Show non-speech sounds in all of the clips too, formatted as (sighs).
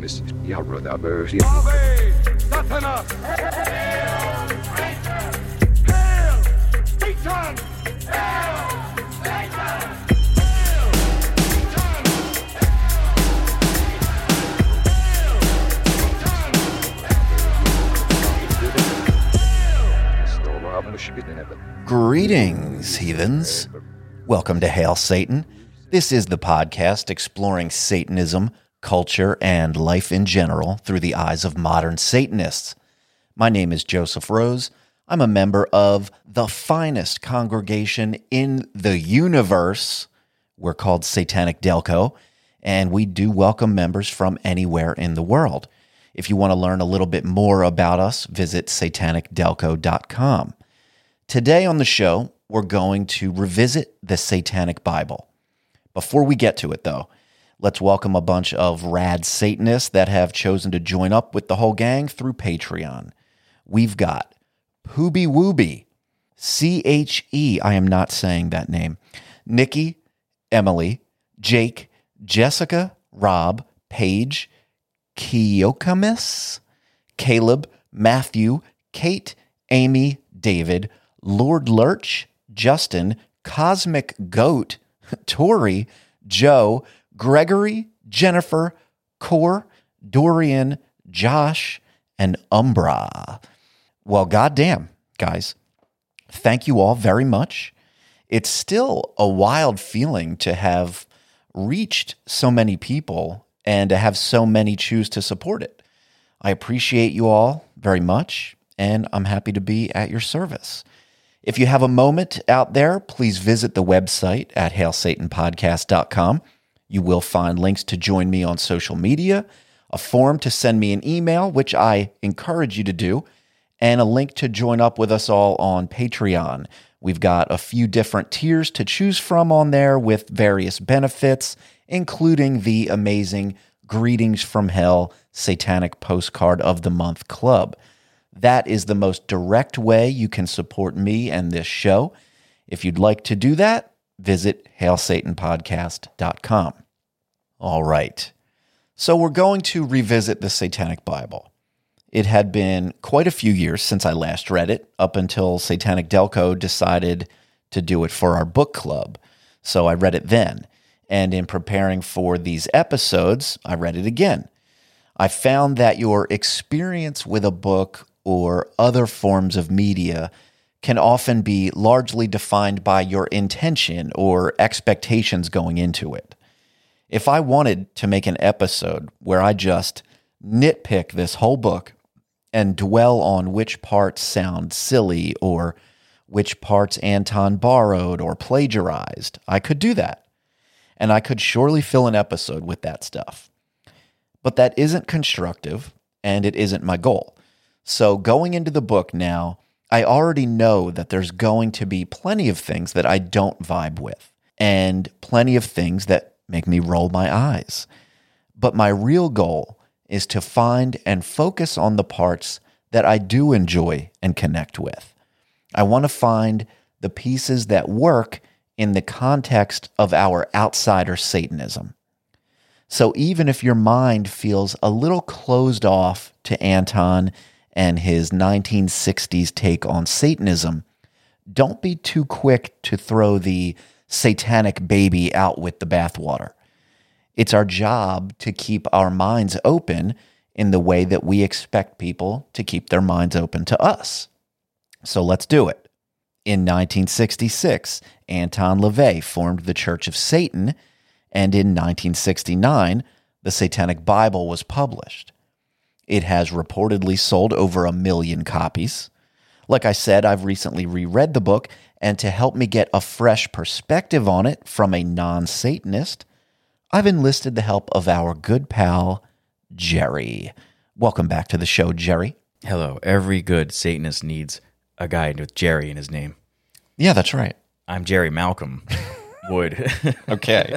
Satan! Greetings, heathens. Welcome to Hail Satan. This is the podcast exploring Satanism, culture, and life in general through the eyes of modern Satanists. My name is Joseph Rose. I'm a member of the finest congregation in the universe. We're called Satanic Delco, and we do welcome members from anywhere in the world. If you want to learn a little bit more about us, visit satanicdelco.com. Today on the show, we're going to revisit the Satanic Bible. Before we get to it, though, let's welcome a bunch of rad Satanists that have chosen to join up with the whole gang through Patreon. We've got Pooby Wooby, C H E, I am not saying that name, Nikki, Emily, Jake, Jessica, Rob, Paige, Kiokamis, Caleb, Matthew, Kate, Amy, David, Lord Lurch, Justin, Cosmic Goat, (laughs) Tori, Joe, Gregory, Jennifer, Core, Dorian, Josh, and Umbra. Well, goddamn, guys, thank you all very much. It's still a wild feeling to have reached so many people and to have so many choose to support it. I appreciate you all very much, and I'm happy to be at your service. If you have a moment out there, please visit the website at hailsatanpodcast.com. You will find links to join me on social media, a form to send me an email, which I encourage you to do, and a link to join up with us all on Patreon. We've got a few different tiers to choose from on there with various benefits, including the amazing Greetings from Hell Satanic Postcard of the Month Club. That is the most direct way you can support me and this show. If you'd like to do that, visit hailsatanpodcast.com. All right. So we're going to revisit the Satanic Bible. It had been quite a few years since I last read it, up until Satanic Delco decided to do it for our book club. So I read it then. And in preparing for these episodes, I read it again. I found that your experience with a book or other forms of media can often be largely defined by your intention or expectations going into it. If I wanted to make an episode where I just nitpick this whole book and dwell on which parts sound silly or which parts Anton borrowed or plagiarized, I could do that. And I could surely fill an episode with that stuff. But that isn't constructive and it isn't my goal. So going into the book now, I already know that there's going to be plenty of things that I don't vibe with and plenty of things that make me roll my eyes. But my real goal is to find and focus on the parts that I do enjoy and connect with. I want to find the pieces that work in the context of our outsider Satanism. So even if your mind feels a little closed off to Anton and his 1960s take on Satanism, don't be too quick to throw the satanic baby out with the bathwater. It's our job to keep our minds open in the way that we expect people to keep their minds open to us. So let's do it. In 1966, Anton LaVey formed the Church of Satan, and in 1969, the Satanic Bible was published. It has reportedly sold over a million copies. Like I said, I've recently reread the book, and to help me get a fresh perspective on it from a non Satanist, I've enlisted the help of our good pal, Jerry. Welcome back to the show, Jerry. Hello. Every good Satanist needs a guy with Jerry in his name. Yeah, that's right. I'm Jerry Malcolm Wood. (laughs) Okay.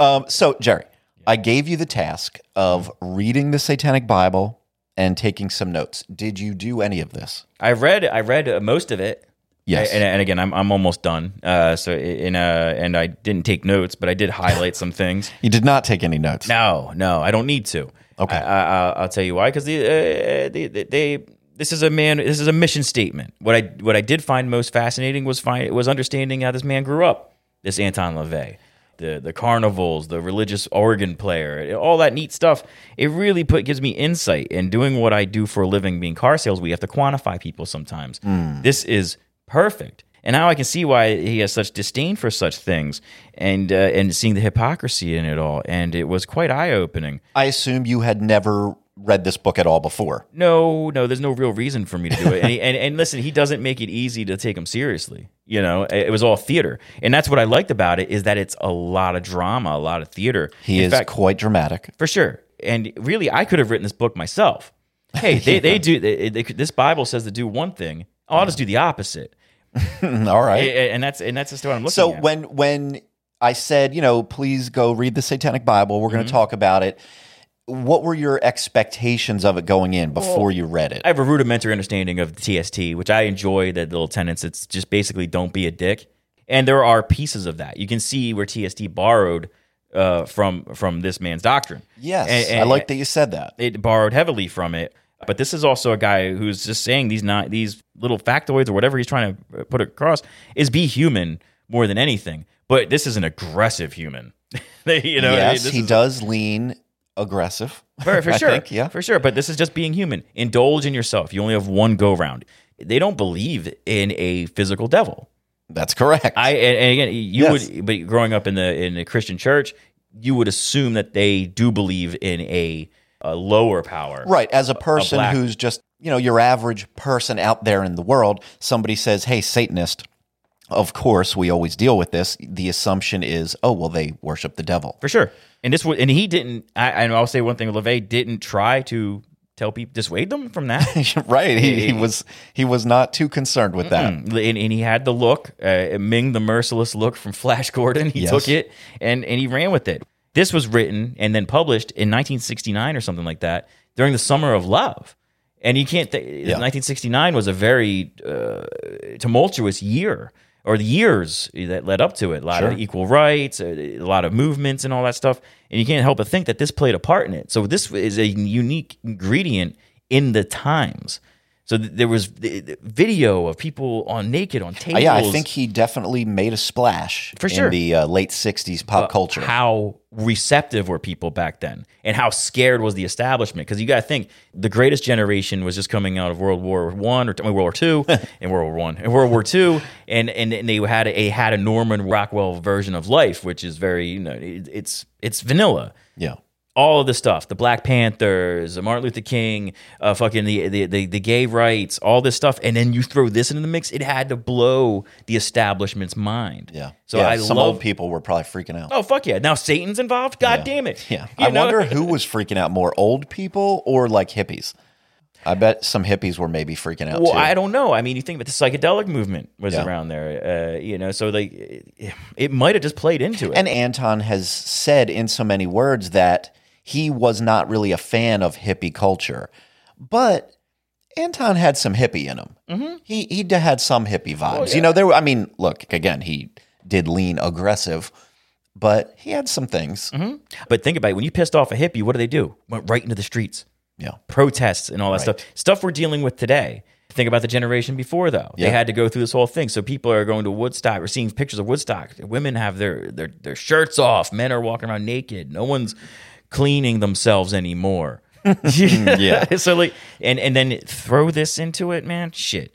um, so, Jerry, I gave you the task of reading the Satanic Bible and taking some notes. Did you do any of this? I read I read most of it. Yes. And, and again, I'm I'm almost done. Uh, so in uh, and I didn't take notes, but I did highlight some things. (laughs) You did not take any notes. No, no, I don't need to. Okay. I, I, I'll tell you why. Because the, uh, they, they, they, this is a man. This is a mission statement. What I, what I did find most fascinating was find was understanding how this man grew up. This Anton LaVey, the the carnivals, the religious organ player, all that neat stuff. It really put gives me insight. And doing what I do for a living, being car sales, we have to quantify people sometimes. This is perfect. And now I can see why he has such disdain for such things, and uh, and seeing the hypocrisy in it all, and it was quite eye opening. I assume you had never read this book at all before. No, no, there's no real reason for me to do it. And, he, and and listen, he doesn't make it easy to take him seriously. You know, it it was all theater, and that's what I liked about it is that it's a lot of drama, a lot of theater. He In is fact, quite dramatic. for sure. And really, I could have written this book myself. Hey, they, (laughs) they do they, they, this Bible says to do one thing. I'll just do the opposite, (laughs) all right. And that's and that's just what I'm looking for. so at. when when I said, you know, please go read the Satanic Bible, we're going to mm-hmm. talk about it. What were your expectations of it going in before you read it? I have a rudimentary understanding of the TST, which I enjoy the little tenets. It's just basically don't be a dick. And there are pieces of that. You can see where TST borrowed uh, from from this man's doctrine. yes, And- I like that you said that. It borrowed heavily from it. But this is also a guy who's just saying these not these little factoids or whatever he's trying to put across is be human more than anything. But this is an aggressive human. (laughs) you know, yes, he does lean aggressive. for, for (laughs) I sure. think, yeah. For sure. But this is just being human. Indulge in yourself. You only have one go round. They don't believe in a physical devil. That's correct. I and, and again, you Yes. would, but growing up in the in the Christian church, you would assume that they do believe in a, a lower power. right. As a person black- who's just, you know, your average person out there in the world, somebody says, hey, Satanist, of course, we always deal with this. The assumption is, oh, well, they worship the devil. For sure. And this was, and he didn't. I, and I'll say one thing: LaVey didn't try to tell people dissuade them from that. (laughs) right. He, he was he was not too concerned with that. and, and he had the look, uh, Ming the merciless look from Flash Gordon. He Yes. took it and and he ran with it. This was written and then published in 1969 or something like that during the Summer of Love. And you can't. Th- 1969 was a very uh, tumultuous year, or the years that led up to it. A lot Sure. of equal rights, a, a lot of movements, and all that stuff. And you can't help but think that this played a part in it. So this is a unique ingredient in the times. So th- there was the- the video of people on naked on Uh, tables. yeah, I think he definitely made a splash For sure. in the uh, late '60s pop culture. How receptive were people back then, and how scared was the establishment? Because you got to think the greatest generation was just coming out of World War One or I mean, World War Two, (laughs) and World War One, and World War Two, and, and and they had a had a Norman Rockwell version of life, which is very you know it, it's it's vanilla. yeah, all of the stuff, the Black Panthers, Martin Luther King, uh, fucking the, the the the gay rights, all this stuff, and then you throw this into the mix, it had to blow the establishment's mind. yeah. So Yeah, I some love. old people were probably freaking out. Oh fuck yeah! Now Satan's involved. God damn it! Yeah, You I know? wonder who was freaking out more, old people or like hippies. I bet some hippies were maybe freaking out Well, too. I don't know. I mean, you think about the psychedelic movement was Yeah. around there, uh, you know. So like, it, it might have just played into it. and Anton has said in so many words that he was not really a fan of hippie culture, but Anton had some hippie in him. Mm-hmm. He he had some hippie vibes. You know, there. were- I mean, look again. He did lean aggressive, but he had some things. but think about it: when you pissed off a hippie, what do they do? Went right into the streets. Yeah, protests and all that stuff. Stuff we're dealing with today. Think about the generation before, though. They had to go through this whole thing. So people are going to Woodstock. We're seeing pictures of Woodstock. Women have their their their shirts off. Men are walking around naked. No one's cleaning themselves anymore. (laughs) Mm, yeah. so like, and and then throw this into it, man. Shit.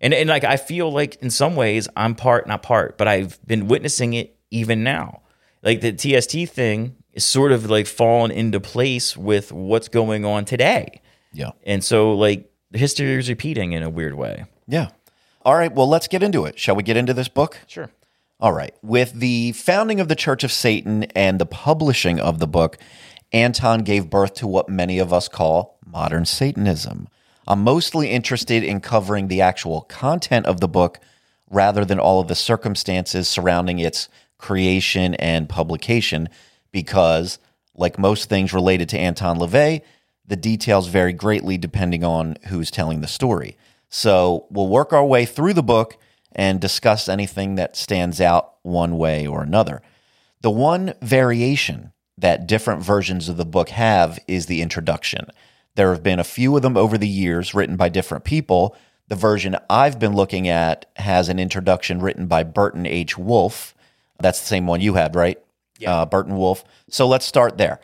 And and like I feel like in some ways I'm part, not part, but I've been witnessing it even now. Like the TST thing is sort of like fallen into place with what's going on today. yeah, And so, like, the history is repeating in a weird way. yeah. All right. Well, let's get into it. Shall we get into this book? Sure. All right. With the founding of the Church of Satan and the publishing of the book, Anton gave birth to what many of us call modern Satanism. I'm mostly interested in covering the actual content of the book rather than all of the circumstances surrounding its creation and publication because, like most things related to Anton LaVey, the details vary greatly depending on who's telling the story. So we'll work our way through the book and discuss anything that stands out one way or another. The one variation that different versions of the book have is the introduction. There have been a few of them over the years written by different people. The version I've been looking at has an introduction written by Burton H. Wolfe. That's the same one you had, right? Yeah. Uh, Burton Wolfe. So let's start there.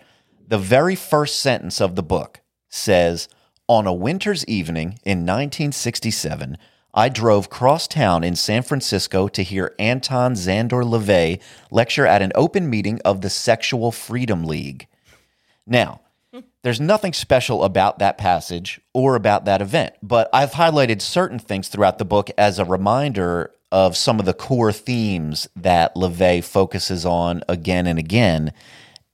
The very first sentence of the book says On a winter's evening in 1967, I drove cross town in San Francisco to hear Anton Szandor LaVey lecture at an open meeting of the Sexual Freedom League. Now, there's nothing special about that passage or about that event, but I've highlighted certain things throughout the book as a reminder of some of the core themes that LaVey focuses on again and again.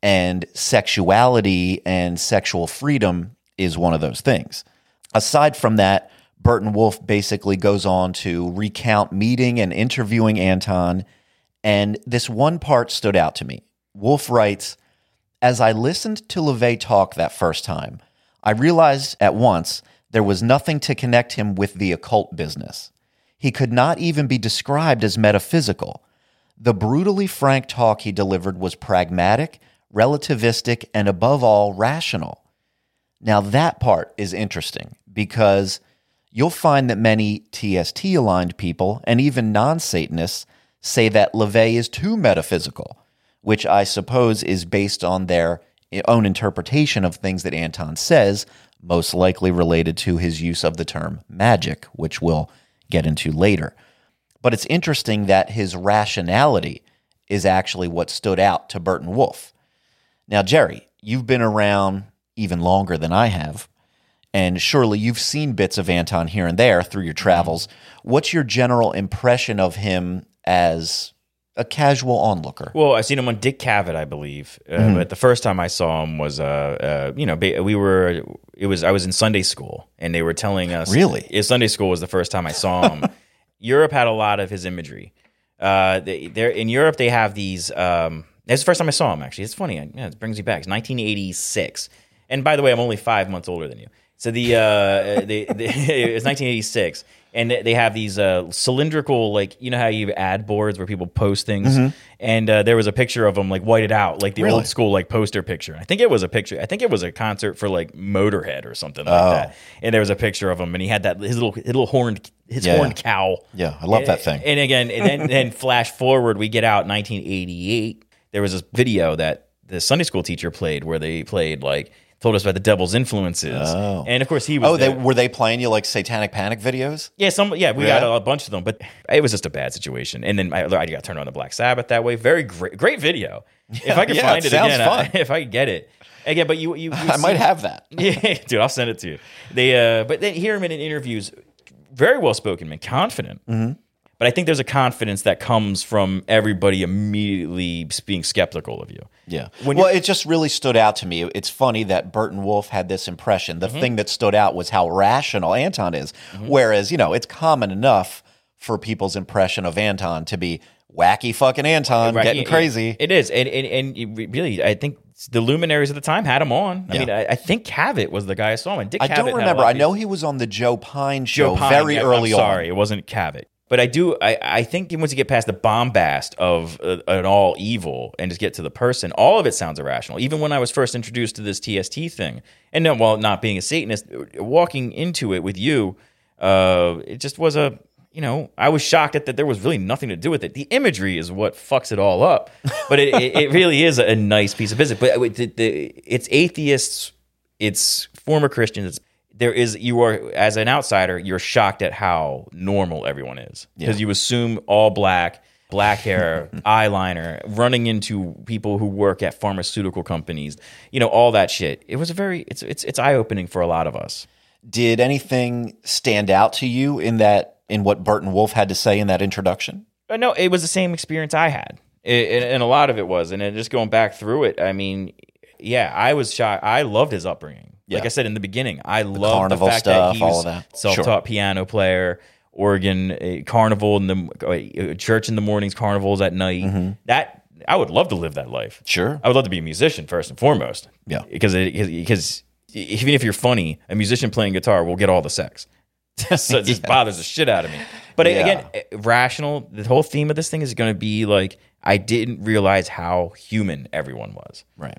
And sexuality and sexual freedom is one of those things. Aside from that, Burton Wolfe basically goes on to recount meeting and interviewing Anton. And this one part stood out to me. Wolfe writes As I listened to LaVey talk that first time, I realized at once there was nothing to connect him with the occult business. He could not even be described as metaphysical. The brutally frank talk he delivered was pragmatic, relativistic, and above all, rational. Now, that part is interesting because you'll find that many TST aligned people and even non Satanists say that LaVey is too metaphysical, which I suppose is based on their own interpretation of things that Anton says, most likely related to his use of the term magic, which we'll get into later. But it's interesting that his rationality is actually what stood out to Burton Wolfe. Now, Jerry, you've been around even longer than I have. And surely you've seen bits of Anton here and there through your travels. What's your general impression of him as a casual onlooker? Well, I've seen him on Dick Cavett, I believe. Uh, mm-hmm. But the first time I saw him was, uh, uh, you know, we were, it was, I was in Sunday school and they were telling us. Really? Yeah, Sunday school was the first time I saw him. (laughs) Europe had a lot of his imagery. Uh, they, in Europe, they have these. Um, it's the first time I saw him, actually. It's funny. Yeah, it brings you back. It's 1986. And by the way, I'm only five months older than you. So the, uh, the, the (laughs) it was 1986, and they have these uh, cylindrical, like you know how you ad boards where people post things, mm-hmm. and uh, there was a picture of them like whited out, like the really? old school like poster picture. I think it was a picture. I think it was a concert for like Motorhead or something like oh. that. And there was a picture of him, and he had that his little his little horned his yeah, horned cow. Yeah, I love and, that thing. And again, and then, then (laughs) flash forward, we get out 1988. There was this video that the Sunday school teacher played where they played like told us about the devil's influences. Oh. And of course, he was. Oh, they were they playing you like Satanic Panic videos? Yeah, some. Yeah, we yeah. got a, a, bunch of them, but it was just a bad situation. And then I, I got turned on the Black Sabbath that way. Very great, great video. Yeah, if I can yeah, find it, it again, I, (laughs) if I could get it again, but you, you, you (laughs) I see, might have that. (laughs) Yeah, dude, I'll send it to you. They, uh, but then hear him in interviews, very well spoken man, confident. Mm-hmm. But I think there's a confidence that comes from everybody immediately being skeptical of you. Yeah. When well, it just really stood out to me. It's funny that Burton Wolfe had this impression. The mm-hmm. thing that stood out was how rational Anton is. Mm-hmm. Whereas, you know, it's common enough for people's impression of Anton to be wacky fucking Anton, right. getting crazy. It is. And, and, and really, I think the luminaries of the time had him on. I yeah. mean, I, I, think Cavett was the guy I saw him. Dick I Cavett don't remember. I know he was on the Joe Pyne show Joe Pyne, very yeah, early I'm on. Sorry, it wasn't Cavett. But I do, I, I think once you get past the bombast of uh, an all evil and just get to the person, all of it sounds irrational. Even when I was first introduced to this TST thing, and while not being a Satanist, walking into it with you, uh, it just was a, you know, I was shocked at that there was really nothing to do with it. The imagery is what fucks it all up, but it, it, it, really is a nice piece of business. But the, the, it's atheists, it's former Christians, it's there is you are as an outsider you're shocked at how normal everyone is. Because yeah. you assume all black black hair (laughs) eyeliner running into people who work at pharmaceutical companies you know all that shit. It was a very it's it's it's eye-opening for a lot of us. Did anything stand out to you in that in what Burton Wolfe had to say in that introduction? Uh, no it was the same experience i had. It, and a lot of it was. And just going back through it i mean yeah i was shocked i loved his upbringing yeah. Like I said in the beginning, I love the fact stuff, that he was self-taught sure. piano player, organ, uh, carnival in the uh, church in the mornings, carnivals at night. Mm-hmm. That I would love to live that life. Sure, I would love to be a musician first and foremost. Yeah, because it, because even if you're funny, a musician playing guitar will get all the sex. (laughs) so it just bothers the shit out of me. But Yeah. again, eh, rational. The whole theme of this thing is going to be like I didn't realize how human everyone was. Right.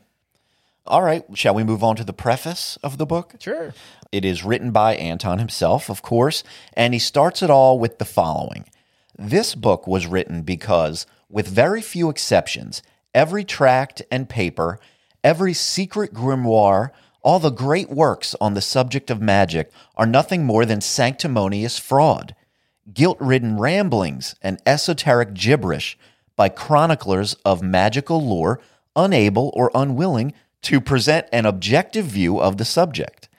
All right. Shall we move on to the preface of the book? Sure. It is written by Anton himself, of course, and he starts it all with the following This book was written because, with very few exceptions, every tract and paper, every secret grimoire, all the great works on the subject of magic are nothing more than sanctimonious fraud, guilt ridden ramblings, and esoteric gibberish by chroniclers of magical lore unable or unwilling to present an objective view of the subject.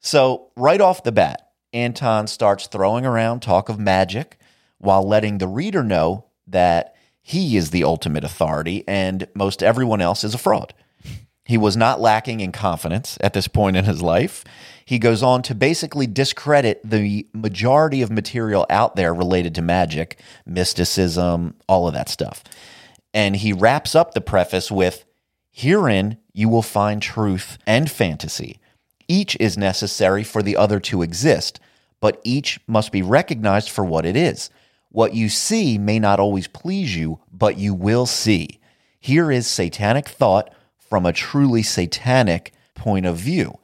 So, right off the bat, Anton starts throwing around talk of magic while letting the reader know that he is the ultimate authority and most everyone else is a fraud. He was not lacking in confidence at this point in his life. He goes on to basically discredit the majority of material out there related to magic, mysticism, all of that stuff. And he wraps up the preface with Herein you will find truth and fantasy. Each is necessary for the other to exist, but each must be recognized for what it is. What you see may not always please you, but you will see. Here is satanic thought from a truly satanic point of view.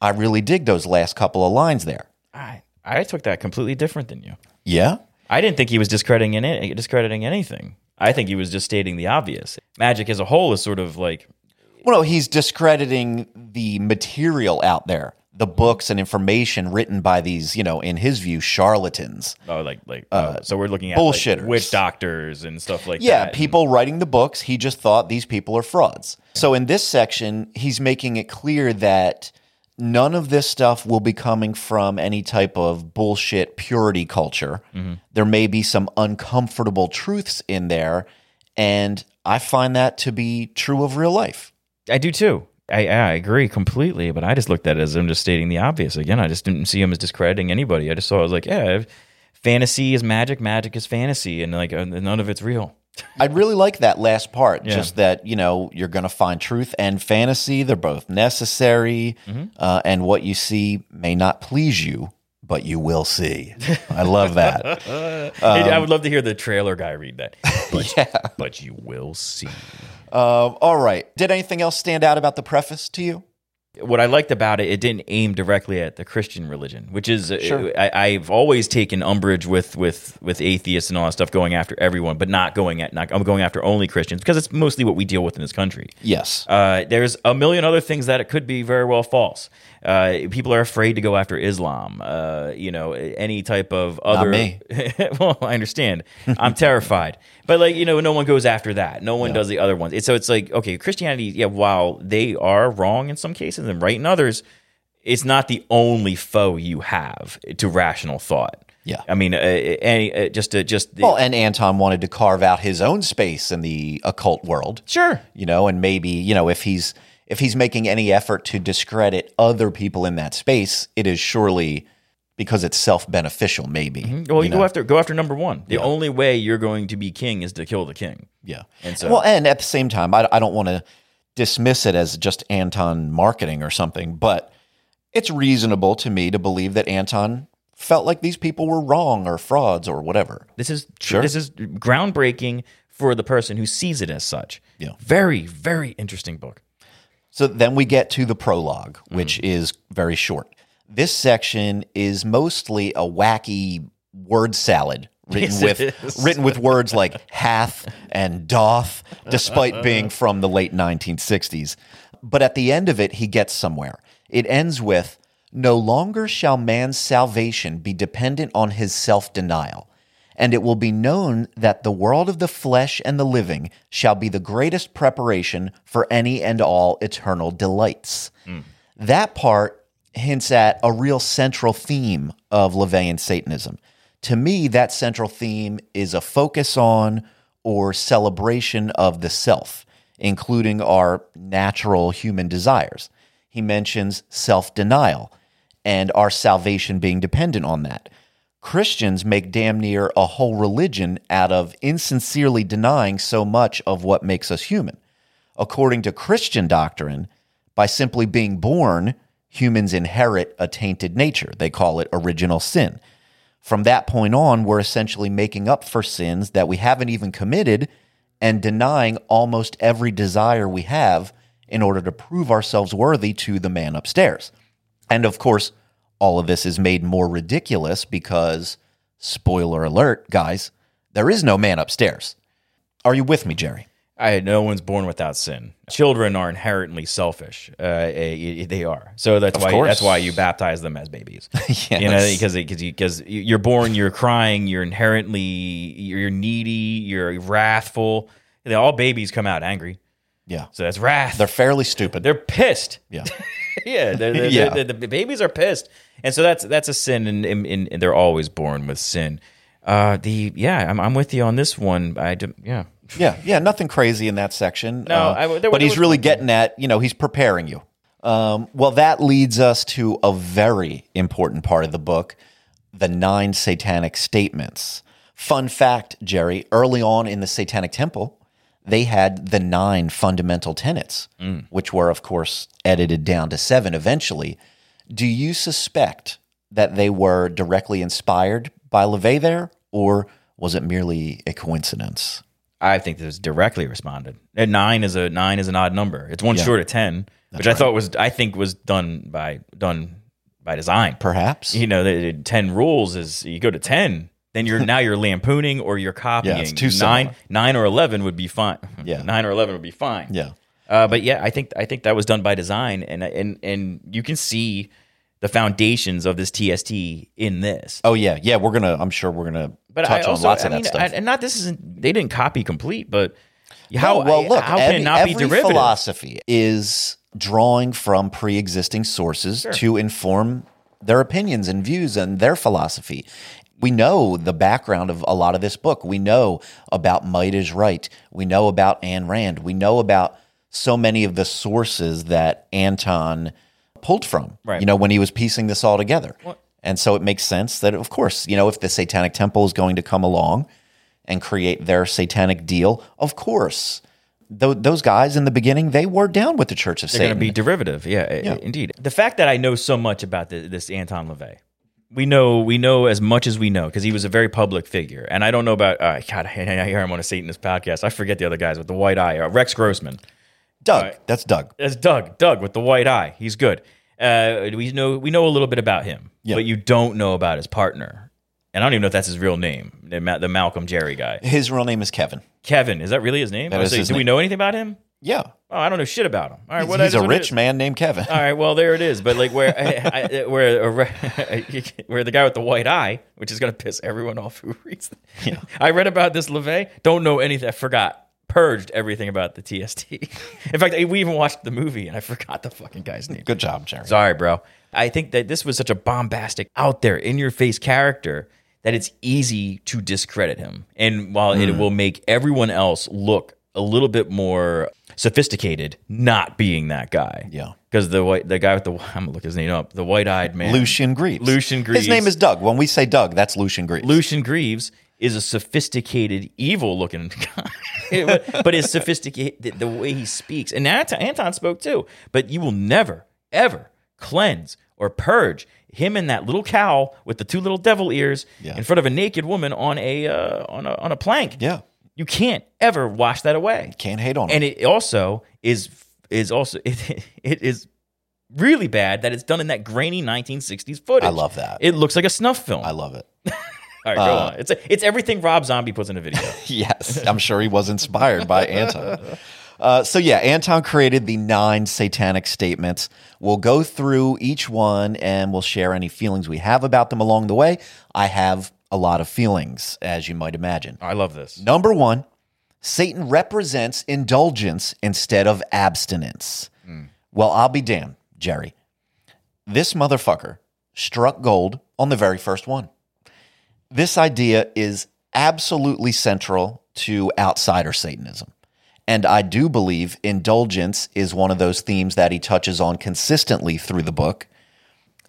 I really dig those last couple of lines there. I I took that completely different than you. Yeah? I didn't think he was discrediting any, discrediting anything. I think he was just stating the obvious. Magic as a whole is sort of like Well, no, he's discrediting the material out there, the books and information written by these, you know, in his view, charlatans. oh like like uh, oh, so we're looking at like, bullshitters. witch doctors and stuff like Yeah, that. Yeah, people writing the books, he just thought these people are frauds. So in this section, he's making it clear that none of this stuff will be coming from any type of bullshit purity culture. Mm-hmm. There may be some uncomfortable truths in there, and I find that to be true of real life. I do too. I, I agree completely, but I just looked at it as I'm just stating the obvious. Again, I just didn't see him as discrediting anybody. I just saw it was like, yeah, fantasy is magic, magic is fantasy, and like none of it's real. I really like that last part. Yeah. Just that you know you're going to find truth and fantasy; they're both necessary, Mm-hmm. uh, and what you see may not please you, but you will see. (laughs) I love that. I would love to hear the trailer guy read that. (laughs) But, but you will see. Um, all right. Did anything else stand out about the preface to you? what I liked about it, it didn't aim directly at the Christian religion, which is uh, Sure. I, I've always taken umbrage with with with atheists and all that stuff going after everyone, but not going at not I'm going after only Christians because it's mostly what we deal with in this country. Yes. Uh, there's a million other things that it could be very well false. Uh, people are afraid to go after Islam. Uh, you know, any type of other. me. (laughs) well, I understand. I'm terrified, (laughs) but like you know, no one goes after that. No one does the other ones. It's, so it's like okay, Christianity. Yeah, while they are wrong in some cases and right in others, it's not the only foe you have to rational thought. Yeah. I mean, uh, any uh, just to just well, and Anton wanted to carve out his own space in the occult world. sure. You know, and maybe you know if he's if he's making any effort to discredit other people in that space, it is surely because it's self beneficial. Maybe. Mm-hmm. Well, you, know? go after go after number one. The only way you're going to be king is to kill the king. Yeah. And so- well, and at the same time, I, I don't want to dismiss it as just Anton marketing or something, but it's reasonable to me to believe that Anton felt like these people were wrong or frauds or whatever. This is Sure. this is groundbreaking for the person who sees it as such. Yeah. Very very interesting book. So then we get to the prologue, mm-hmm. which is very short. This section is mostly a wacky word salad written Yes, with written with words like (laughs) hath and doth, despite being from the late 1960s. But at the end of it, he gets somewhere. It ends with No longer shall man's salvation be dependent on his self denial and it will be known that the world of the flesh and the living shall be the greatest preparation for any and all eternal delights. Hmm. That part hints at a real central theme of LaVeyan Satanism. To me, that central theme is a focus on or celebration of the self, including our natural human desires. He mentions self denial and our salvation being dependent on that. Christians make damn near a whole religion out of insincerely denying so much of what makes us human. According to Christian doctrine, by simply being born, humans inherit a tainted nature. They call it original sin. From that point on, we're essentially making up for sins that we haven't even committed and denying almost every desire we have in order to prove ourselves worthy to the man upstairs. And of course, all of this is made more ridiculous because, spoiler alert, guys, there is no man upstairs. Are you with me, Jerry? I no one's born without sin. Children are inherently selfish. Uh, eh, they are. So that's why course. that's why you baptize them as babies. (laughs) Yes. You know, because because because you're born, you're crying, you're inherently you're needy, you're wrathful. They- All babies come out angry. Yeah. So that's wrath. They're fairly stupid. They're pissed. yeah. (laughs) (laughs) yeah, they're, they're- Yeah. they're- the babies are pissed, and so that's that's a sin, and, and, and they're always born with sin. Uh, the yeah, I'm, I'm with you on this one. I do, yeah, Yeah, yeah, nothing crazy in that section. No, Uh, I- there- but there he's was- really getting at, you know, he's preparing you. Um, well, that leads us to a very important part of the book the nine satanic statements. Fun fact, Jerry, early on in the Satanic Temple, they had the nine fundamental tenets, Mm. which were, of course, edited down to seven eventually. Do you suspect that they were directly inspired by LaVey there, or was it merely a coincidence? I think this directly responded. And nine is a nine is an odd number. It's one Yeah. short of ten, which I thought was I think was done by done by design. Perhaps. You know, the, the ten rules is you go to ten, then you're now you're (laughs) lampooning or you're copying. it's too nine similar. nine or eleven would be fine. (laughs) Yeah. nine or eleven would be fine. Yeah. Uh, but yeah, I think I think that was done by design, and and and you can see the foundations of this TST in this. Oh yeah, yeah. We're gonna. I'm sure we're gonna But touch I also, on lots I of mean, that stuff. I- and not this isn't they didn't copy complete, but how No, well, look. how every, can it not be every derivative? philosophy is drawing from pre-existing sources to inform their opinions and views and their philosophy. We know the background of a lot of this book. We know about Might is Right. We know about Anne Rand. We know about so many of the sources that Anton pulled from. Right. You know, when he was piecing this all together. And so it makes sense that, of course, you know, if the Satanic Temple is going to come along and create their satanic deal, of course, tho- those guys in the beginning, they were down with the Church of They're going Satan. to be derivative. Yeah, i- indeed. The fact that I know so much about the, this Anton LaVey, we know we know as much as we know because he was a very public figure, and I don't know about. Uh, God, (laughs) I hear him on a Satanist podcast. I forget the other guys with the white eye. Uh, Rex Grossman. Doug, that's Doug. That's Doug. Doug with the white eye. He's good. Uh, we know we know a little bit about him, Yeah. but you don't know about his partner. And I don't even know if that's his real name, the, Ma- the Malcolm Jerry guy. His real name is Kevin. Kevin, is that really his name? That say, his do we know anything about him? Yeah. Oh, I don't know shit about him. All right, He's, what he's a rich man named Kevin. All right, well there it is. But like where (laughs) I, I, where (laughs) where the guy with the white eye, which is gonna piss everyone off who reads. That. I read about this LaVey. Don't know anything. I forgot. Purged everything about the TST. (laughs) In fact, we even watched the movie and I forgot the fucking guy's name. Good job, Jerry. Sorry, bro. I think that this was such a bombastic, out there, in your face character that it's easy to discredit him. And while Hmm. it will make everyone else look a little bit more sophisticated, not being that guy. Yeah. Because the white, the guy with the, (laughs) I'm gonna look his name up, the white eyed man, Lucien Greaves. Lucien Greaves. His name is Doug. When we say Doug, that's Lucien Greaves. Lucien Greaves is a sophisticated, evil looking (laughs) guy. (laughs) but, his sophisticated, the, way he speaks, and Anton, Anton spoke too. But you will never, ever cleanse or purge him in that little cowl with the two little devil ears Yeah. in front of a naked woman on a uh, on a on a plank. Yeah. You can't ever wash that away. Can't hate on him. And it also is is also (laughs) it, it is really bad that it's done in that grainy 1960s footage. I love that. It looks like a snuff film. I love it. (laughs) All right, go on. It's it's everything Rob Zombie puts in a video. (laughs) yes, I'm sure he was inspired by Anton. Uh, so yeah, Anton created the nine satanic statements. We'll go through each one and we'll share any feelings we have about them along the way. I have a lot of feelings, as you might imagine. I love this. Number one, Satan represents indulgence instead of abstinence. Hmm. Well, I'll be damned, Jerry. This motherfucker struck gold on the very first one. This idea is absolutely central to outsider Satanism. And I do believe indulgence is one of those themes that he touches on consistently through the book.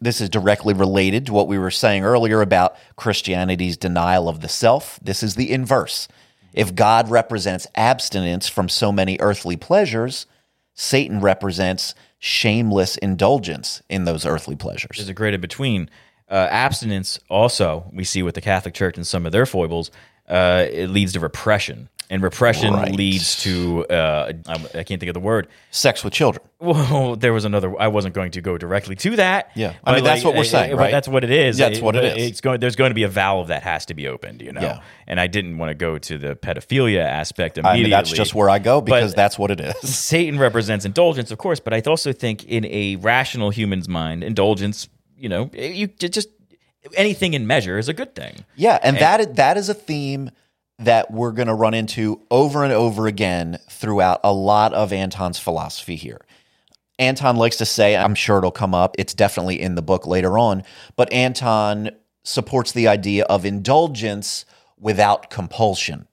This is directly related to what we were saying earlier about Christianity's denial of the self. This is the inverse. If God represents abstinence from so many earthly pleasures, Satan represents shameless indulgence in those earthly pleasures. There's a great in between. Uh, abstinence also we see with the Catholic Church and some of their foibles. Uh, it leads to repression, and repression Right. leads to uh, I, I can't think of the word. Sex with children. Well, (laughs) there was another. I wasn't going to go directly to that. Yeah. I mean, that's what we're saying, right? That's what it is. That's what it is. It's going. There's going to be a valve that has to be opened. You know. Yeah. And I didn't want to go to the pedophilia aspect I immediately. mean, that's just where I go because But- that's what it is. (laughs) Satan represents indulgence, of course, but I also think in a rational human's mind, indulgence, you know, you you just anything in measure is a good thing. Yeah, and that is, that is a theme that we're going to run into over and over again throughout a lot of Anton's philosophy here. Anton likes to say, I'm sure it'll come up, it's definitely in the book later on, but Anton supports the idea of indulgence without compulsion.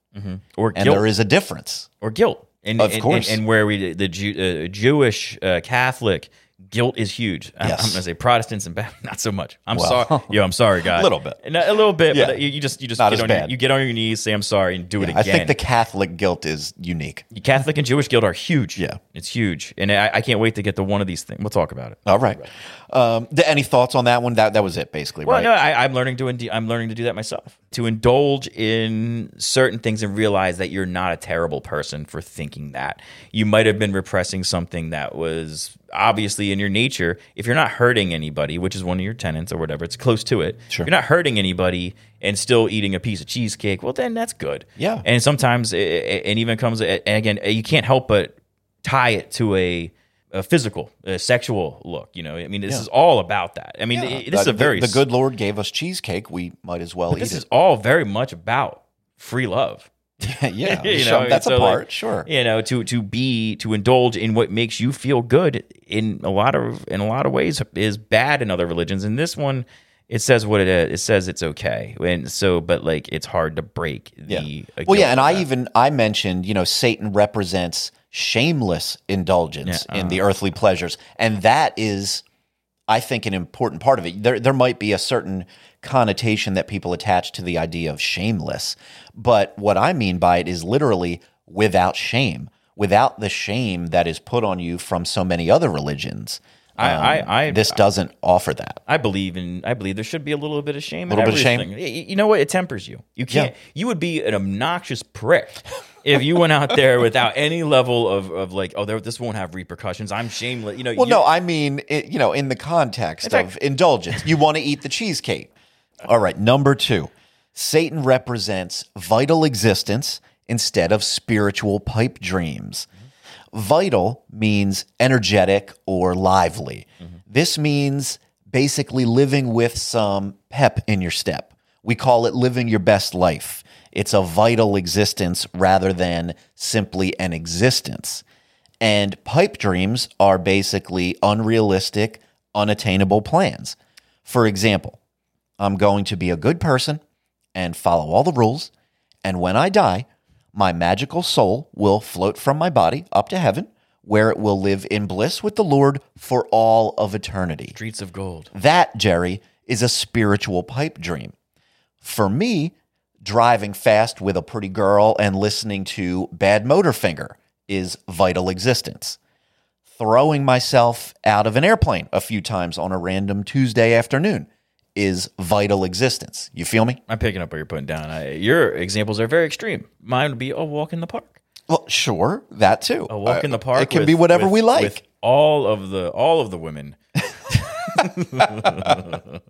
Or And guilt. there is a difference. or guilt. And, Of and- course. And, and where we the Jew, uh, Jewish uh, Catholic guilt is huge. I- Yes. I'm going to say Protestants and Baptists, (laughs) not so much. I'm Well. sorry. Yo, I'm sorry, God. (laughs) A little bit. And a little bit. Yeah. But you, you just you just Not get on your, you get on your knees, say I'm sorry, and do it again. I think the Catholic guilt is unique. Catholic and Jewish guilt are huge. Yeah. it's huge, and I, I can't wait to get to one of these things. We'll talk about it. All right. Um, any thoughts on that one? That that was it, basically, Well, right? no, I, I'm learning to inde- I'm learning to do that myself. To indulge in certain things and realize that you're not a terrible person for thinking that. You might have been repressing something that was obviously in your nature. If you're not hurting anybody, which is one of your tenants or whatever, it's close to it. Sure. If you're not hurting anybody and still eating a piece of cheesecake, well, then that's good. Yeah. And sometimes, it, it, even comes, and again, you can't help but tie it to a, a physical, a sexual look. You know, I mean, this is all about that. I mean, it- this is a very the, the good Lord gave us cheesecake. We might as well eat this it. is all very much about free love. (laughs) yeah, (laughs) You know, that's so, a part. like, sure. You know, to to be to indulge in what makes you feel good in a lot of in a lot of ways is bad in other religions. And this one, it says what it is. It says it's okay. And so, but like it's hard to break the. Yeah. uh, Well, yeah, and I even I mentioned, you know, Satan represents shameless indulgence Yeah, in the earthly pleasures, and that is, I think, an important part of it. There, there might be a certain connotation that people attach to the idea of shameless, but what I mean by it is literally without shame, without the shame that is put on you from so many other religions. I- Um, I- I- this doesn't offer that. I believe in. I believe there should be a little bit of shame. A Little in bit of shame? You know what? It tempers you. You can't. Yeah. You would be an obnoxious prick (laughs) if you went out there without any level of, of like, oh, there, this won't have repercussions. I'm shameless. You know. Well, you- no, I mean, it, you know, in the context In fact- of indulgence, you want to eat the cheesecake. All right, number two, Satan represents vital existence instead of spiritual pipe dreams. Vital means energetic or lively. Mm-hmm. This means basically living with some pep in your step. We call it living your best life. It's a vital existence rather than simply an existence. And pipe dreams are basically unrealistic, unattainable plans. For example, I'm going to be a good person and follow all the rules. And when I die, my magical soul will float from my body up to heaven, where it will live in bliss with the Lord for all of eternity. streets of gold. That, Jerry, is a spiritual pipe dream. For me, driving fast with a pretty girl and listening to Bad Motorfinger is vital existence. Throwing myself out of an airplane a few times on a random Tuesday afternoon is vital existence. You feel me? I'm picking up what you're putting down. I, your examples are very extreme. Mine would be a walk in the park. Well, sure, that too. A walk Uh, in the park. It can with- be whatever with- we like. With all of the all of the women. (laughs)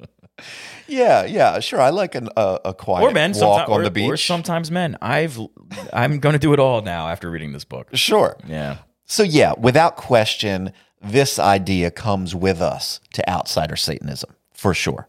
yeah, yeah, sure. I like an, uh, a quiet or men, walk on or, the beach. or sometimes men. I've I'm going to do it all now after reading this book. sure. Yeah, So, yeah, without question, this idea comes with us to outsider Satanism for sure.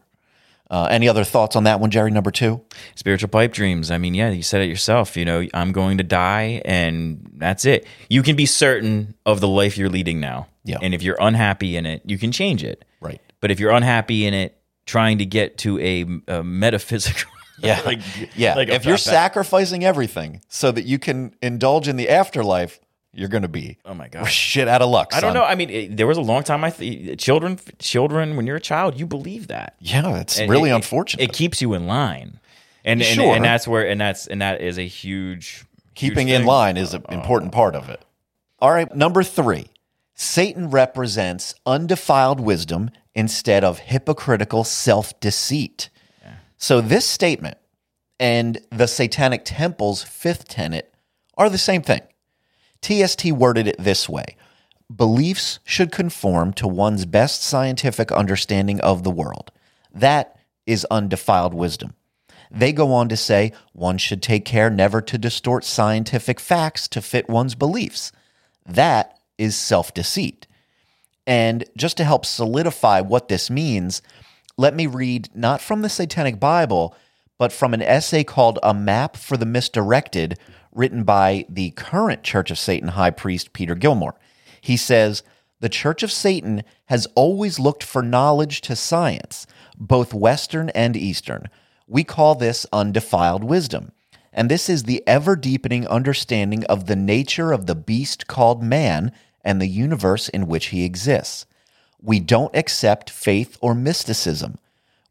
Uh, any other thoughts on that one, Jerry? Number two? spiritual pipe dreams. I mean, yeah, you said it yourself. You know, I'm going to die, and that's it. You can be certain of the life you're leading now. Yeah. and if you're unhappy in it, you can change it. Right. But if you're unhappy in it, trying to get to a, a metaphysical, (laughs) Yeah. like Yeah. like if you're sacrificing everything so that you can indulge in the afterlife, you're going to be Oh my god. shit out of luck. I don't know. I mean, it, there was a long time I th- children children when you're a child, you believe that. Yeah, it's And really it- it- unfortunate. It, keeps you in line, and and, Sure. and that's where and that's and that is a huge Keeping huge in line is an uh, important uh, part of it. All right. Number three Satan represents undefiled wisdom instead of hypocritical self deceit. So, this statement and the Satanic Temple's fifth tenet are the same thing. TST worded it this way Beliefs should conform to one's best scientific understanding of the world. That is undefiled wisdom. They go on to say one should take care never to distort scientific facts to fit one's beliefs. That is self deceit. And just to help solidify what this means, let me read not from the Satanic Bible, but from an essay called A Map for the Misdirected, written by the current Church of Satan high priest Peter Gilmore. He says, The Church of Satan has always looked for knowledge to science, both Western and Eastern. We call this undefiled wisdom. And this is the ever deepening understanding of the nature of the beast called man and the universe in which he exists. We don't accept faith or mysticism.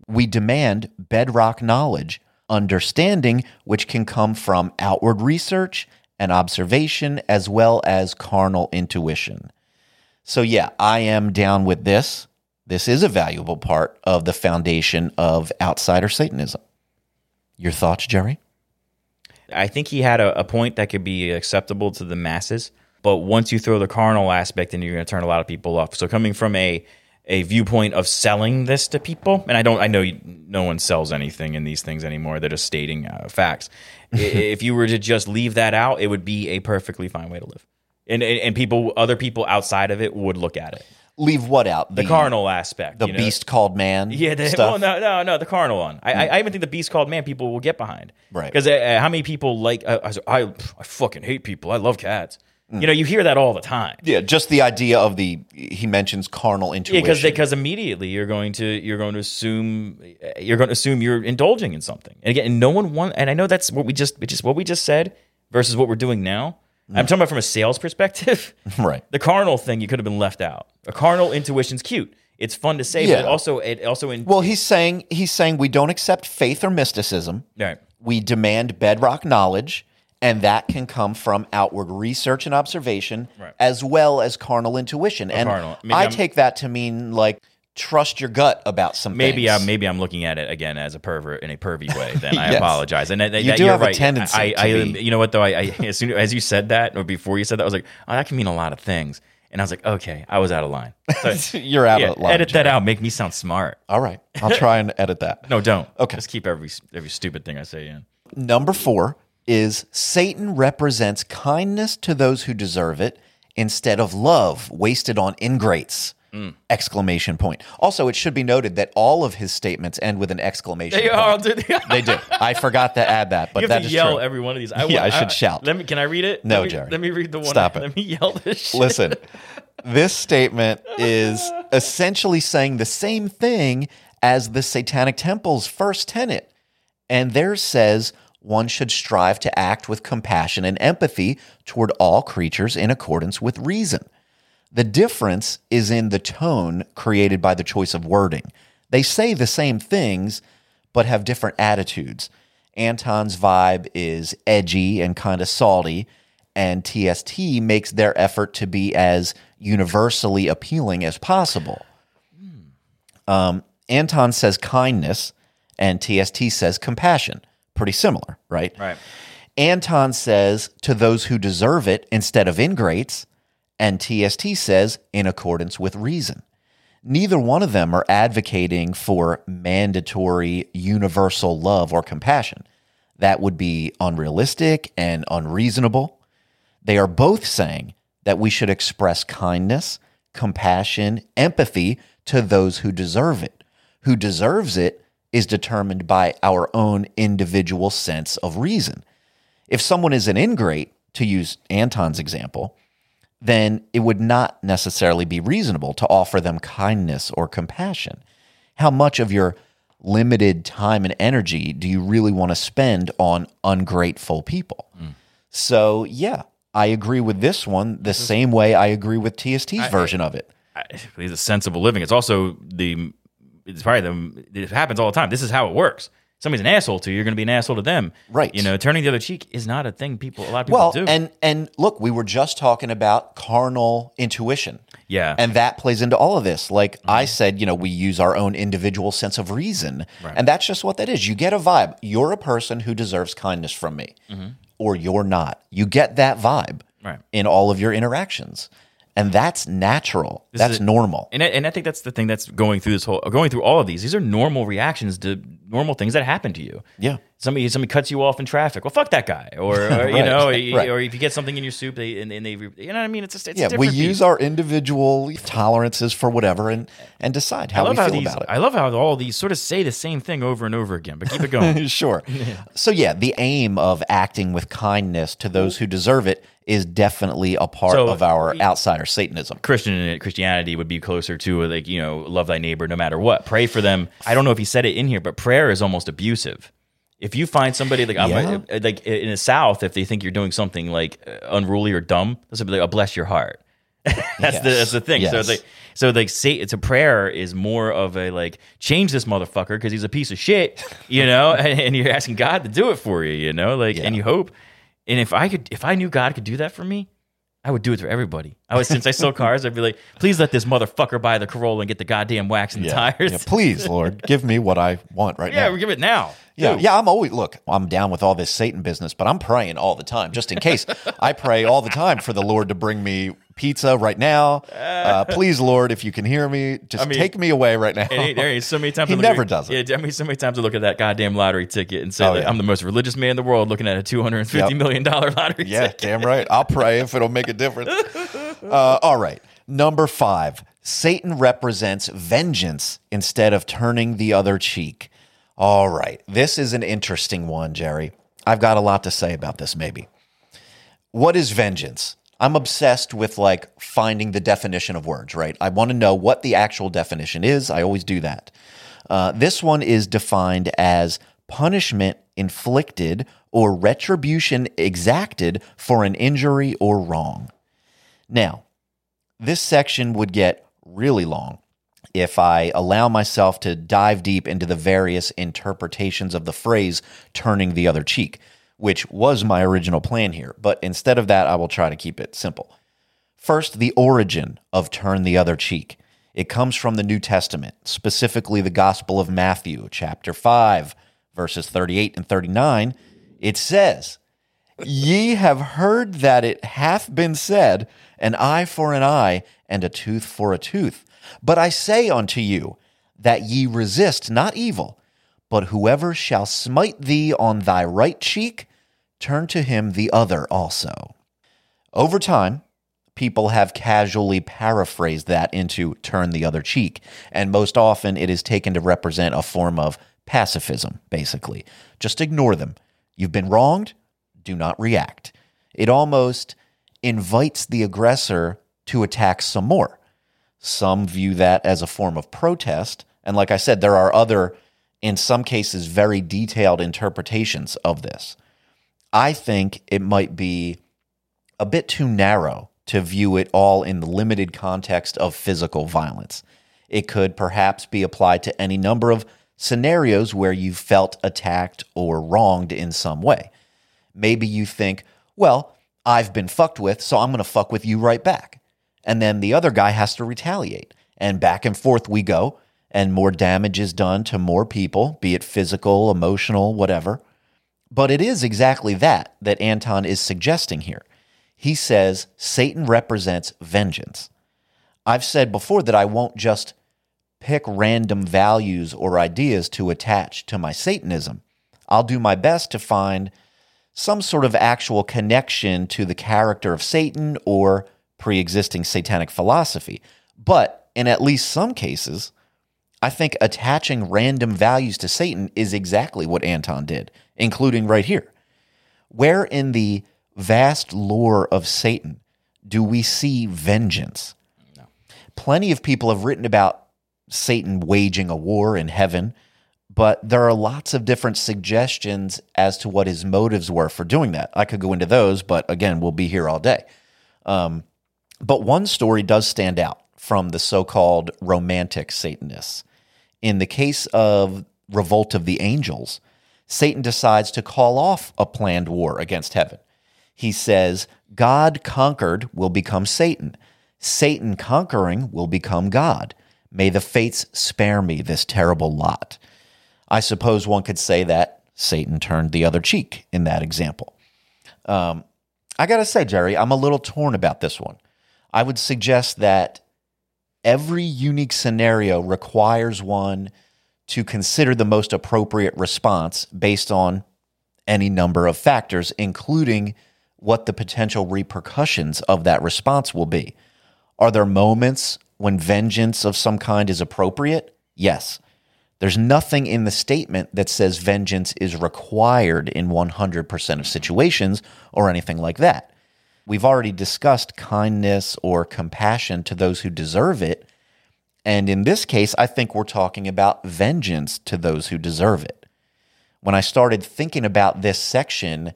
We demand bedrock knowledge, understanding which can come from outward research and observation as well as carnal intuition. So, yeah, I am down with this. This is a valuable part of the foundation of outsider Satanism. Your thoughts, Jerry? I think he had a, a point that could be acceptable to the masses, but once you throw the carnal aspect in, you're going to turn a lot of people off. So coming from a a viewpoint of selling this to people, and I don't, I know you, no one sells anything in these things anymore. They're just stating uh, facts. (laughs) If you were to just leave that out, it would be a perfectly fine way to live, and and, and people, other people outside of it would look at it. Leave what out? The, carnal aspect, the you know? beast called man. (laughs) Yeah, the, stuff. well, no, no, no, the carnal one. I, I, I even think the beast called man people will get behind, Right. Because uh, how many people like uh, I, I, I fucking hate people. I love cats. You know, you hear that all the time. Yeah, just the idea of the he mentions carnal Yeah, intuition. because because immediately you're going to you're going to assume you're going to assume you're indulging in something. And again, no one want. And I know that's what we just is what we just said versus what we're doing now. Mm. I'm talking about from a sales perspective. (laughs) right. The carnal thing you could have been left out. A carnal intuition's cute. It's fun to say, Yeah. but also it also in Well, he's saying he's saying we don't accept faith or mysticism. right. We demand bedrock knowledge, and that can come from outward research and observation, Right. as well as carnal intuition. and carnal. I I'm- take that to mean like trust your gut about some Maybe uh, things. I'm maybe I'm looking at it again as a pervert in a pervy way. (laughs) Then I Yes. apologize. And that, You that- do you're have a right. tendency I, to I, be- you know what though? I, I as soon as you said that or before you said that, I was like, oh, that can mean a lot of things. And I was like, okay, I was out of line. So, (laughs) You're out yeah, of line. edit that out. Make me sound smart. All right, I'll try and edit that. (laughs) No, don't. Okay. Just keep every every stupid thing I say in. Number four is Satan represents kindness to those who deserve it instead of love wasted on ingrates. Mm. Exclamation point. Also, it should be noted that all of his statements end with an exclamation They point. all did. (laughs) They do. I forgot to add that, but you that have to is yell true. every one of these. I, (laughs) Yeah, I should shout. Let me. Can I read it? No, let me, Jerry. Let me read the one. Stop (laughs) it. Let me yell this. Shit. Listen, this statement is essentially saying the same thing as the Satanic Temple's first tenet. And theirs says one should strive to act with compassion and empathy toward all creatures in accordance with reason. The difference is in the tone created by the choice of wording. They say the same things, but have different attitudes. Anton's vibe is edgy and kind of salty, and TST makes their effort to be as universally appealing as possible. Um, Anton says kindness, and TST says compassion. Pretty similar, right? Right. Anton says to those who deserve it instead of ingrates, and TST says in accordance with reason. Neither one of them are advocating for mandatory universal love or compassion. That would be unrealistic and unreasonable. They are both saying that we should express kindness, compassion, empathy to those who deserve it. Who deserves it is determined by our own individual sense of reason. If someone is an ingrate, to use Anton's example, then it would not necessarily be reasonable to offer them kindness or compassion. How much of your limited time and energy do you really want to spend on ungrateful people? Hmm. So, yeah, I agree with this one the same way I agree with TST's version of it. I- it's a sensible living. It's also the it's probably the it happens all the time. This is how it works. Somebody's an asshole to you, you're going to be an asshole to them. Right. You know, turning the other cheek is not a thing people a lot of people Well, do. and and look, we were just talking about carnal intuition. Yeah. And that plays into all of this. Like mm-hmm. I said, you know, we use our own individual sense of reason. And that's just what that is. You get a vibe. You're a person who deserves kindness from me, mm-hmm. or you're not. You get that vibe Right. in all of your interactions. And that's natural. that's a- normal. And I, and I think that's the thing that's going through this whole going through all of these. These are normal reactions to normal things that happen to you. Yeah. Somebody somebody cuts you off in traffic. Well, fuck that guy. Or, (laughs) or, you know, right. or if you get something in your soup, they and, and they, you know what I mean. It's just it's a yeah, we different use our individual tolerances for whatever and, and decide how we how feel these. about it. I love how all these sort of say the same thing over and over again. But keep it (laughs) going. sure. (laughs) So yeah, the aim of acting with kindness to those who deserve it is definitely a part So- of our outsider Satanism. Christian uh, Christianity would be closer to uh, like you know love thy neighbor no matter what. Pray for them. I don't know if he said it in here, but prayer is almost abusive. If you find somebody like I'm- uh, Yeah. like in the South, if they think you're doing something like uh, unruly or dumb, this would be like, oh, bless your heart. (laughs) that's the that's the thing. So Yes. it's like so like say it's a prayer is more of a like change this motherfucker because he's a piece of shit, you know, and, (laughs) and you're asking God to do it for you, you know, like and you hope. And if I could, if I knew God could do that for me, I would do it for everybody. I was since I sold (laughs) cars, I'd be like, please let this motherfucker buy the Corolla and get the goddamn wax in the tires. Yeah, please, Lord, give me what I want right now. Yeah, now. give it now. Yeah, yeah, I'm always look. I'm down with all this Satan business, but I'm praying all the time, just in case. (laughs) I pray all the time for the Lord to bring me pizza right now. Uh, please, Lord, if you can hear me, just I mean, take me away right now. And he- there is so many times He I look at- never does it. Yeah, I mean, so many times I look at that goddamn lottery ticket and say, Oh, yeah. I'm the most religious man in the world looking at a two hundred and fifty Yep. million dollar lottery Yeah, ticket. damn right. I'll pray if it'll make a difference. (laughs) Uh, all right. Number five Satan represents vengeance instead of turning the other cheek. All right. This is an interesting one, Jerry. I've got a lot to say about this, maybe. What is vengeance? I'm obsessed with like finding the definition of words, right? I want to know what the actual definition is. I always do that. Uh, this one is defined as punishment inflicted or retribution exacted for an injury or wrong. Now, this section would get really long if I allow myself to dive deep into the various interpretations of the phrase turning the other cheek, which was my original plan here. But instead of that, I will try to keep it simple. First, the origin of turn the other cheek. It comes from the New Testament, specifically the Gospel of Matthew, chapter 5, verses 38 and 39. It says, Ye have heard that it hath been said, An eye for an eye, and a tooth for a tooth. But I say unto you, that ye resist not evil, but whoever shall smite thee on thy right cheek, turn to him the other also. Over time, people have casually paraphrased that into turn the other cheek, and most often it is taken to represent a form of pacifism, basically. Just ignore them. You've been wronged, do not react. It almost invites the aggressor to attack some more. Some view that as a form of protest. And like I said, there are other, in some cases, very detailed interpretations of this. I think it might be a bit too narrow to view it all in the limited context of physical violence. It could perhaps be applied to any number of scenarios where you felt attacked or wronged in some way. Maybe you think, well, I've been fucked with, so I'm going to fuck with you right back. And then the other guy has to retaliate. And back and forth we go, and more damage is done to more people, be it physical, emotional, whatever. But it is exactly that that Anton is suggesting here. He says Satan represents vengeance. I've said before that I won't just pick random values or ideas to attach to my Satanism. I'll do my best to find some sort of actual connection to the character of Satan or pre existing satanic philosophy. But in at least some cases, I think attaching random values to Satan is exactly what Anton did, including right here. Where in the vast lore of Satan do we see vengeance? No. Plenty of people have written about Satan waging a war in heaven, but there are lots of different suggestions as to what his motives were for doing that. I could go into those, but again, we'll be here all day. Um, but one story does stand out from the so called romantic Satanists. In the case of Revolt of the Angels, Satan decides to call off a planned war against heaven. He says, God conquered will become Satan. Satan conquering will become God. May the fates spare me this terrible lot. I suppose one could say that Satan turned the other cheek in that example. Um, I got to say, Jerry, I'm a little torn about this one. I would suggest that every unique scenario requires one to consider the most appropriate response based on any number of factors, including what the potential repercussions of that response will be. Are there moments when vengeance of some kind is appropriate? Yes. There's nothing in the statement that says vengeance is required in 100% of situations or anything like that. We've already discussed kindness or compassion to those who deserve it. And in this case, I think we're talking about vengeance to those who deserve it. When I started thinking about this section,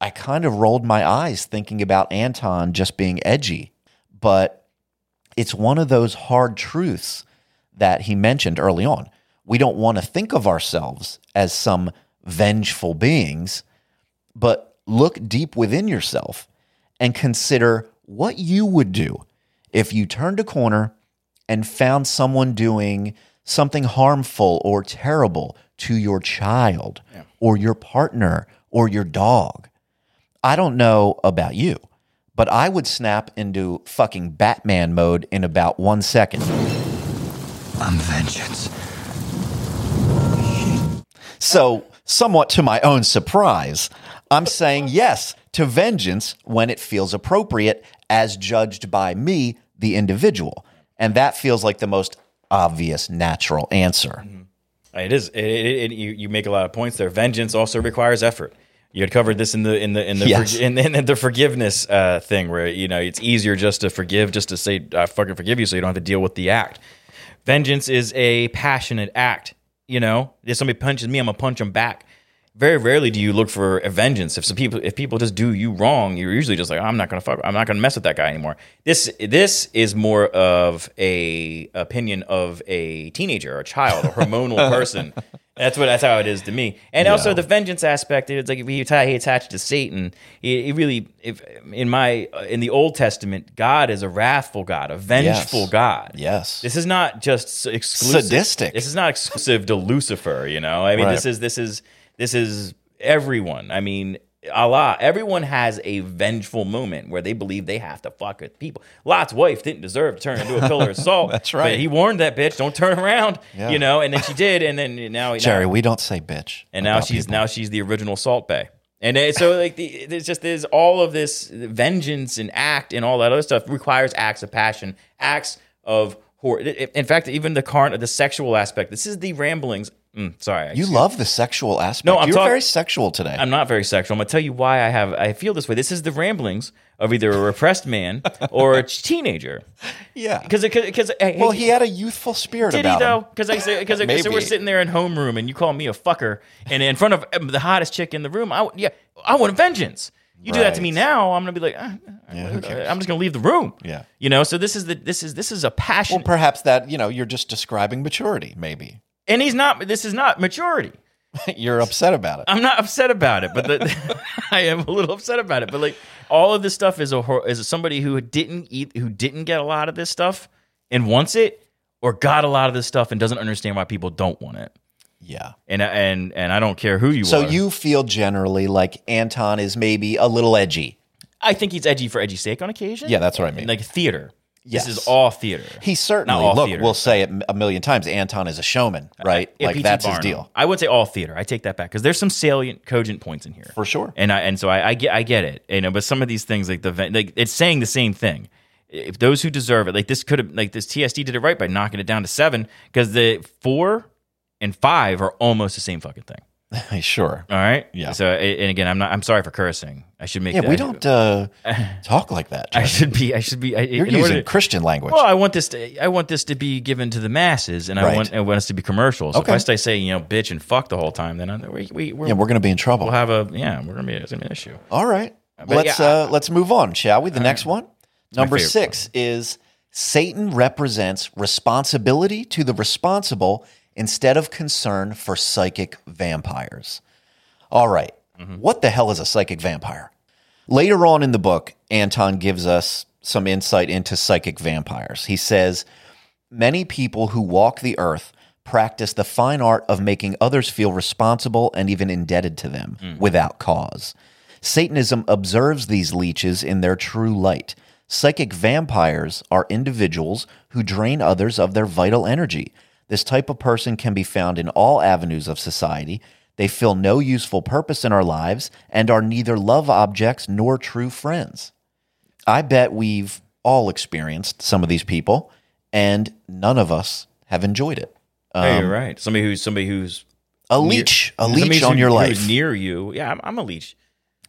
I kind of rolled my eyes thinking about Anton just being edgy. But it's one of those hard truths that he mentioned early on. We don't want to think of ourselves as some vengeful beings, but look deep within yourself and consider what you would do if you turned a corner and found someone doing something harmful or terrible to your child or your partner or your dog. I don't know about you, but I would snap into fucking Batman mode in about one second. I'm vengeance. So, somewhat to my own surprise, I'm saying yes to vengeance when it feels appropriate as judged by me, the individual. And that feels like the most obvious, natural answer. It is. It, it, it, you, you make a lot of points there. Vengeance also requires effort. You had covered this in the in the in the Yes. in, in the forgiveness uh, thing, where you know it's easier just to forgive, just to say I fucking forgive you, so you don't have to deal with the act. Vengeance is a passionate act. You know, if somebody punches me, I'm gonna punch them back. Very rarely do you look for a vengeance. If some people, if people just do you wrong, you're usually just like, I'm not gonna fuck, I'm not gonna mess with that guy anymore. This, this is more of a opinion of a teenager, a child, a (laughs) hormonal person. That's what that's how it is to me. And also the vengeance aspect. It's like if he attach, he attached to Satan. He, he really, if in my in the Old Testament, God is a wrathful God, a vengeful Yes. God. Yes. This is not just exclusive. Sadistic. This is not exclusive to Lucifer. You know, I mean, Right. this is this is this is everyone. I mean, Allah. Everyone has a vengeful moment where they believe they have to fuck with people. Lot's wife didn't deserve to turn into a pillar of (laughs) salt. That's right. But he warned that bitch, "Don't turn around." Yeah. You know, and then she did, and then now Jerry, now, we don't say bitch. and now she's people. now she's the original Salt Bae. And so like the, there's just there's all of this vengeance and act and all that other stuff requires acts of passion, acts of horror. In fact, even the carn the sexual aspect. This is the ramblings. Mm, sorry, I You love the sexual aspect. No, I'm You're talk- very sexual today. I'm not very sexual. I'm gonna tell you why I have I feel this way. This is the ramblings of either a repressed man (laughs) or a teenager. yeah. Because because Well, he had a youthful spirit Did he though? Because I say because so we're sitting there in homeroom and you call me a fucker and in front of um, the hottest chick in the room. I yeah I want vengeance. You do that to me now, I'm gonna be like, ah, cares? I'm just gonna leave the room. Yeah. you know. So this is the this is this is a passion, Well, perhaps that, you know, you're just describing maturity, maybe. And he's not. This is not maturity. (laughs) you're upset about it. I'm not upset about it, but the, (laughs) I am a little upset about it. But like all of this stuff is a is somebody who didn't eat, who didn't get a lot of this stuff and wants it, or got a lot of this stuff and doesn't understand why people don't want it. yeah. And and and I don't care who you So are. you feel generally like Anton is maybe a little edgy. I think he's edgy for edgy sake on occasion. Yeah, that's what I mean. Like theater. Yes. This is all theater. He certainly, look, theater. we'll say it a million times. Anton is a showman, uh, right? Yeah, like that's his deal. I would say all theater. I take that back because there's some salient, cogent points in here For sure. And I and so I, I get I get it. You know, but some of these things like the like it's saying the same thing. If those who deserve it, like this could have like this TST did it right by knocking it down to seven because the four and five are almost the same fucking thing. (laughs) sure. All right. Yeah. So and again, I'm not. I'm sorry for cursing. I should make. Yeah, that, we don't uh, (laughs) talk like that. I should be. I should be. I, You're in order using to- Christian language. Well, I want this to I want this to be given to the masses, and I want I want us to be commercial. So Okay. if I saying you know bitch and fuck the whole time, then I, we we we're, yeah, we're going to be in trouble. we'll have a yeah we're gonna be it's gonna be an issue. All right. Let's yeah, uh, let's move on, shall we? The next one, number six, is Satan represents responsibility to the responsible instead of concern for psychic vampires. All right. Mm-hmm. What the hell is a psychic vampire? Later on in the book, Anton gives us some insight into psychic vampires. He says, Many people who walk the earth practice the fine art of making others feel responsible and even indebted to them without cause. Satanism observes these leeches in their true light. Psychic vampires are individuals who drain others of their vital energy. This type of person can be found in all avenues of society. They fill no useful purpose in our lives and are neither love objects nor true friends. I bet we've all experienced some of these people, and none of us have enjoyed it. Hey, you're um, right. Somebody who's somebody who's A near- leech, a leech on your life. near you. Yeah, I'm, I'm a leech.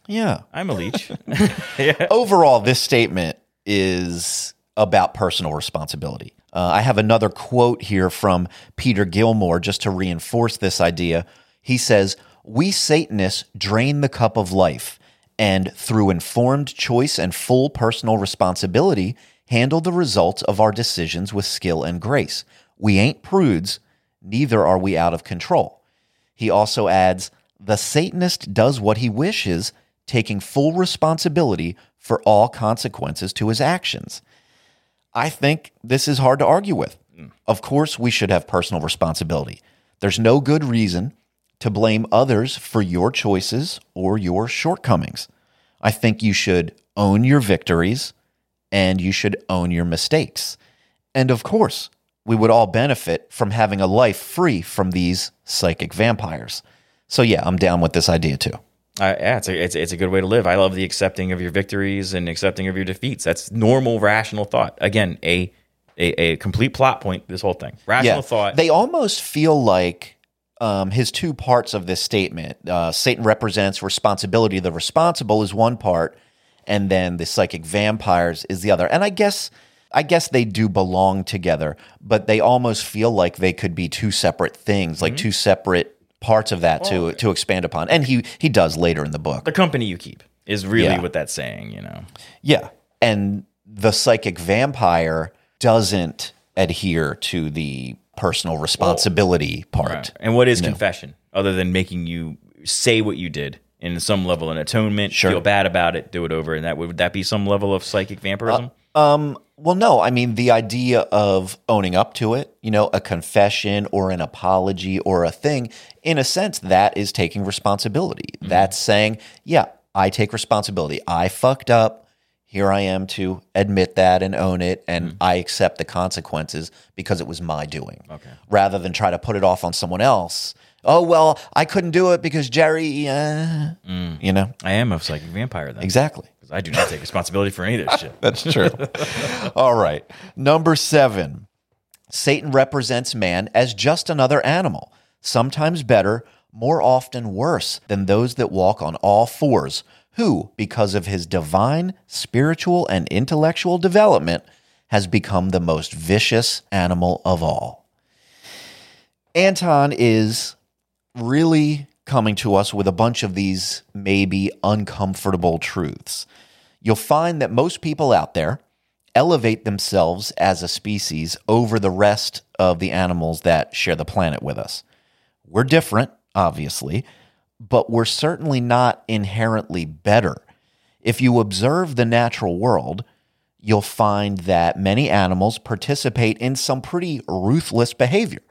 Yeah. I'm a leech. (laughs) (laughs) Overall, this statement is about personal responsibility. Uh, I have another quote here from Peter Gilmore just to reinforce this idea. He says, We Satanists drain the cup of life and, through informed choice and full personal responsibility, handle the results of our decisions with skill and grace. We ain't prudes, neither are we out of control. He also adds, The Satanist does what he wishes, taking full responsibility for all consequences to his actions. I think this is hard to argue with. Mm. Of course, we should have personal responsibility. There's no good reason to blame others for your choices or your shortcomings. I think you should own your victories and you should own your mistakes. And of course, we would all benefit from having a life free from these psychic vampires. So, yeah, I'm down with this idea too. Uh, yeah, it's a, it's, it's a good way to live. I love the accepting of your victories and accepting of your defeats. That's normal, rational thought. Again, a a, a complete plot point. This whole thing, rational thought. They almost feel like um, his two parts of this statement. Uh, Satan represents responsibility. The responsible is one part, and then the psychic vampires is the other. And I guess, I guess they do belong together, but they almost feel like they could be two separate things, Mm-hmm. like two separate parts of that to oh. to expand upon. And he he does later in the book. the company you keep is really Yeah. what that's saying. You know, Yeah. And the psychic vampire doesn't adhere to the personal responsibility oh. part. and what is confession other than making you say what you did in some level an atonement, Sure. feel bad about it, do it over, and that would, would that be some level of psychic vampirism? Um, well, no, I mean, the idea of owning up to it, you know, a confession or an apology or a thing, in a sense, that is taking responsibility. That's saying, yeah, I take responsibility. I fucked up. Here I am to admit that and own it, and I accept the consequences because it was my doing. Okay. Rather than try to put it off on someone else. Oh, well, I couldn't do it because Jerry, uh, you know, I am a psychic vampire then. exactly. 'Cause I do not take responsibility for any of this shit. (laughs) That's true. All right. Number seven Satan represents man as just another animal, sometimes better, more often worse than those that walk on all fours, who, because of his divine, spiritual, and intellectual development, has become the most vicious animal of all. Anton is really coming to us with a bunch of these maybe uncomfortable truths. You'll find that most people out there elevate themselves as a species over the rest of the animals that share the planet with us. We're different, obviously, but we're certainly not inherently better. If you observe the natural world, you'll find that many animals participate in some pretty ruthless behavior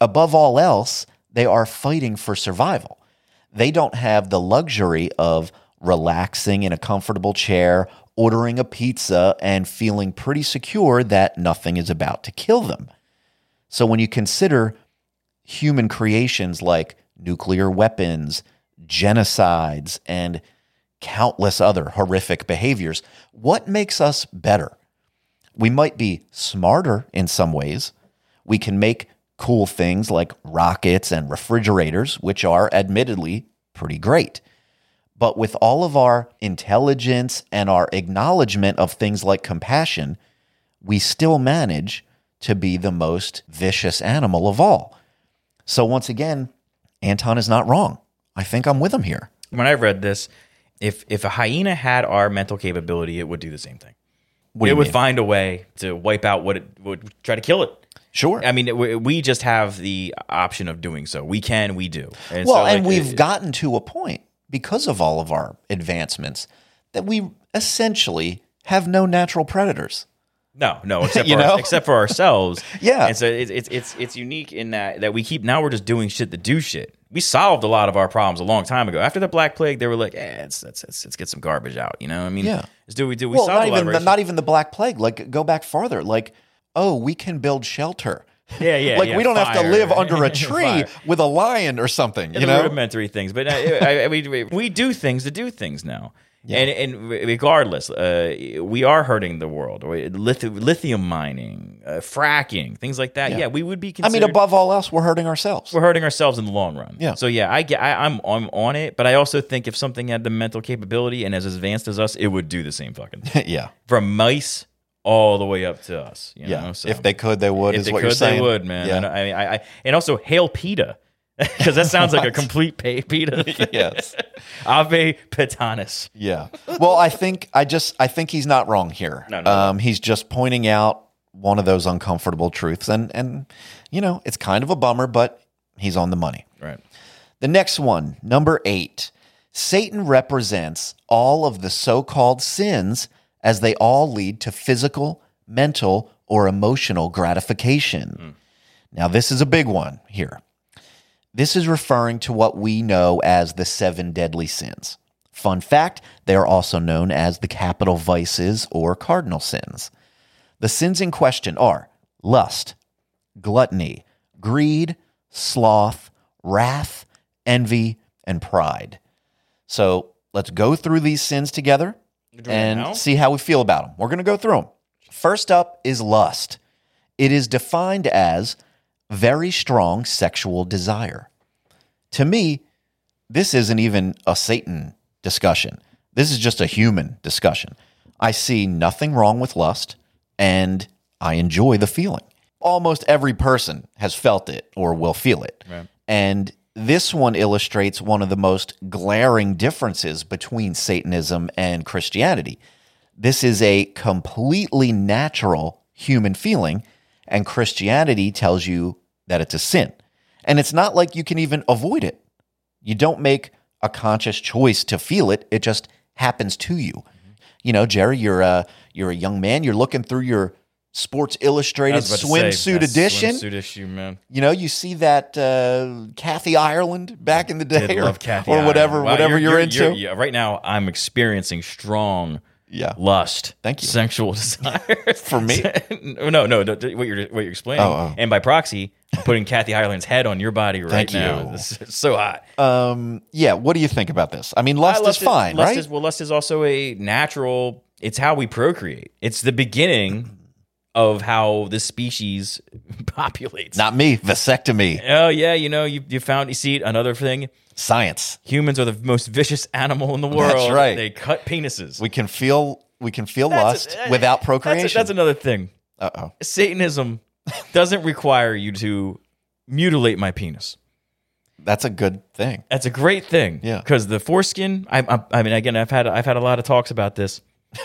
above all else, they are fighting for survival. They don't have the luxury of relaxing in a comfortable chair, ordering a pizza, and feeling pretty secure that nothing is about to kill them. So when you consider human creations like nuclear weapons, genocides, and countless other horrific behaviors, what makes us better? We might be smarter in some ways. We can make cool things like rockets and refrigerators, which are admittedly pretty great. But with all of our intelligence and our acknowledgement of things like compassion, we still manage to be the most vicious animal of all. So, once again, Anton is not wrong. I think I'm with him here. When I read this, if if a hyena had our mental capability, it would do the same thing. It would mean? find a way to wipe out what it would try to kill it. Sure. I mean, we, we just have the option of doing so. We can, we do. And well, so, and we've it- gotten to a point because of all of our advancements that we essentially have no natural predators. No, no, (laughs) except for our, except for ourselves. (laughs) Yeah. and so it's it's it's it's unique in that that we keep now we're just doing shit to do shit. We solved a lot of our problems a long time ago. After the Black Plague, they were like, "Eh, let's let's let's, let's get some garbage out." You know, what I mean, Yeah. let's do what we do. We well, solved not a lot even the, not even the Black Plague. Like go back farther. Like oh, we can build shelter. Yeah, yeah, (laughs) like yeah, we don't have to live under a (laughs) tree with a lion or something. You the know, rudimentary things, but uh, I, I, we, we- we do things to do things now. And, and regardless, uh, we are hurting the world. Lith- lithium mining, uh, fracking, things like that. Yeah, we would be. I mean, above all else, we're hurting ourselves. we're hurting ourselves in the long run. Yeah. So yeah, I get, I, I'm I'm on it, but I also think if something had the mental capability and as advanced as us, it would do the same fucking thing. (laughs) yeah, from mice all the way up to us. You yeah. know, so if they could, they would. if is they what could, you're saying. they would, man. Yeah. I, mean, I, I and also hail PETA (laughs) because that sounds like a (laughs) complete pay PETA. (laughs) yes. Ave Petanis. Yeah. Well, I think I just I think he's not wrong here. No, no, no. Um, he's just pointing out one of those uncomfortable truths, and and you know it's kind of a bummer, but he's on the money. Right. The next one, number eight, Satan represents all of the so-called sins as they all lead to physical, mental, or emotional gratification. Hmm. Now, this is a big one here. This is referring to what we know as the seven deadly sins. Fun fact, they are also known as the capital vices or cardinal sins. The sins in question are lust, gluttony, greed, sloth, wrath, envy, and pride. So let's go through these sins together and now? see how we feel about them. We're going to go through them. First up is lust. It is defined as very strong sexual desire. To me, this isn't even a Satan discussion. This is just a human discussion. I see nothing wrong with lust and I enjoy the feeling. Almost every person has felt it or will feel it. And this one illustrates one of the most glaring differences between Satanism and Christianity. This is a completely natural human feeling, and Christianity tells you that it's a sin. And it's not like you can even avoid it. You don't make a conscious choice to feel it, it just happens to you. You know, Jerry, you're a, you're a young man, you're looking through your Sports Illustrated swimsuit edition. Swimsuit issue, man. You know, you see that uh, Kathy Ireland back in the day, Did or, love Kathy or whatever, Wow, whatever you're, into. yeah, right now, I'm experiencing strong Yeah. lust. Thank you. Sexual (laughs) desire For me? (laughs) no, no, no. What you're what you're explaining, Oh, oh. and by proxy, I'm putting Kathy Ireland's head on your body right Thank now. is so hot. Um, yeah. What do you think about this? I mean, lust Uh, is fine, lust right? Is, well, lust is also a natural. It's how we procreate. It's the beginning of how the species (laughs) populates. Not me. Vasectomy. oh yeah, you know you you found you see another thing. Science. Humans are the most vicious animal in the world. That's right. They cut penises. We can feel. We can feel That's- lust eh, without That's, procreation. that's another thing. uh oh. Satanism doesn't require you to mutilate my penis. That's a good thing. That's a great thing. Yeah. Because the foreskin, I, I, I mean, again, I've had I've had a lot of talks about this. (laughs)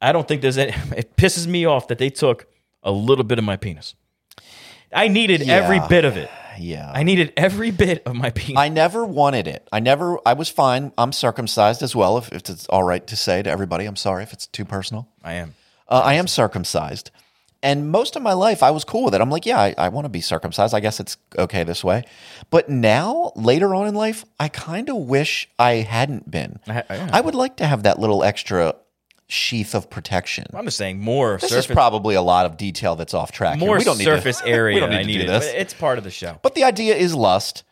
I don't think there's any. (laughs) It pisses me off that they took a little bit of my penis. I needed every bit of it. Yeah. I needed every bit of my penis. I never wanted it. I never. I was fine. I'm circumcised as well. If, if it's all right to say to everybody, I'm sorry if it's too personal. I am. Uh, I am circumcised. And most of my life, I was cool with it. I'm like, yeah, I, I want to be circumcised. I guess it's okay this way. But now, later on in life, I kind of wish I hadn't been. I- I- I would like to have that little extra sheath of protection. I'm just saying more This surface, is probably a lot of detail that's off track. here. more we don't need surface (laughs) to, area. We don't need I to need do it. this. It's part of the show. But the idea is lust,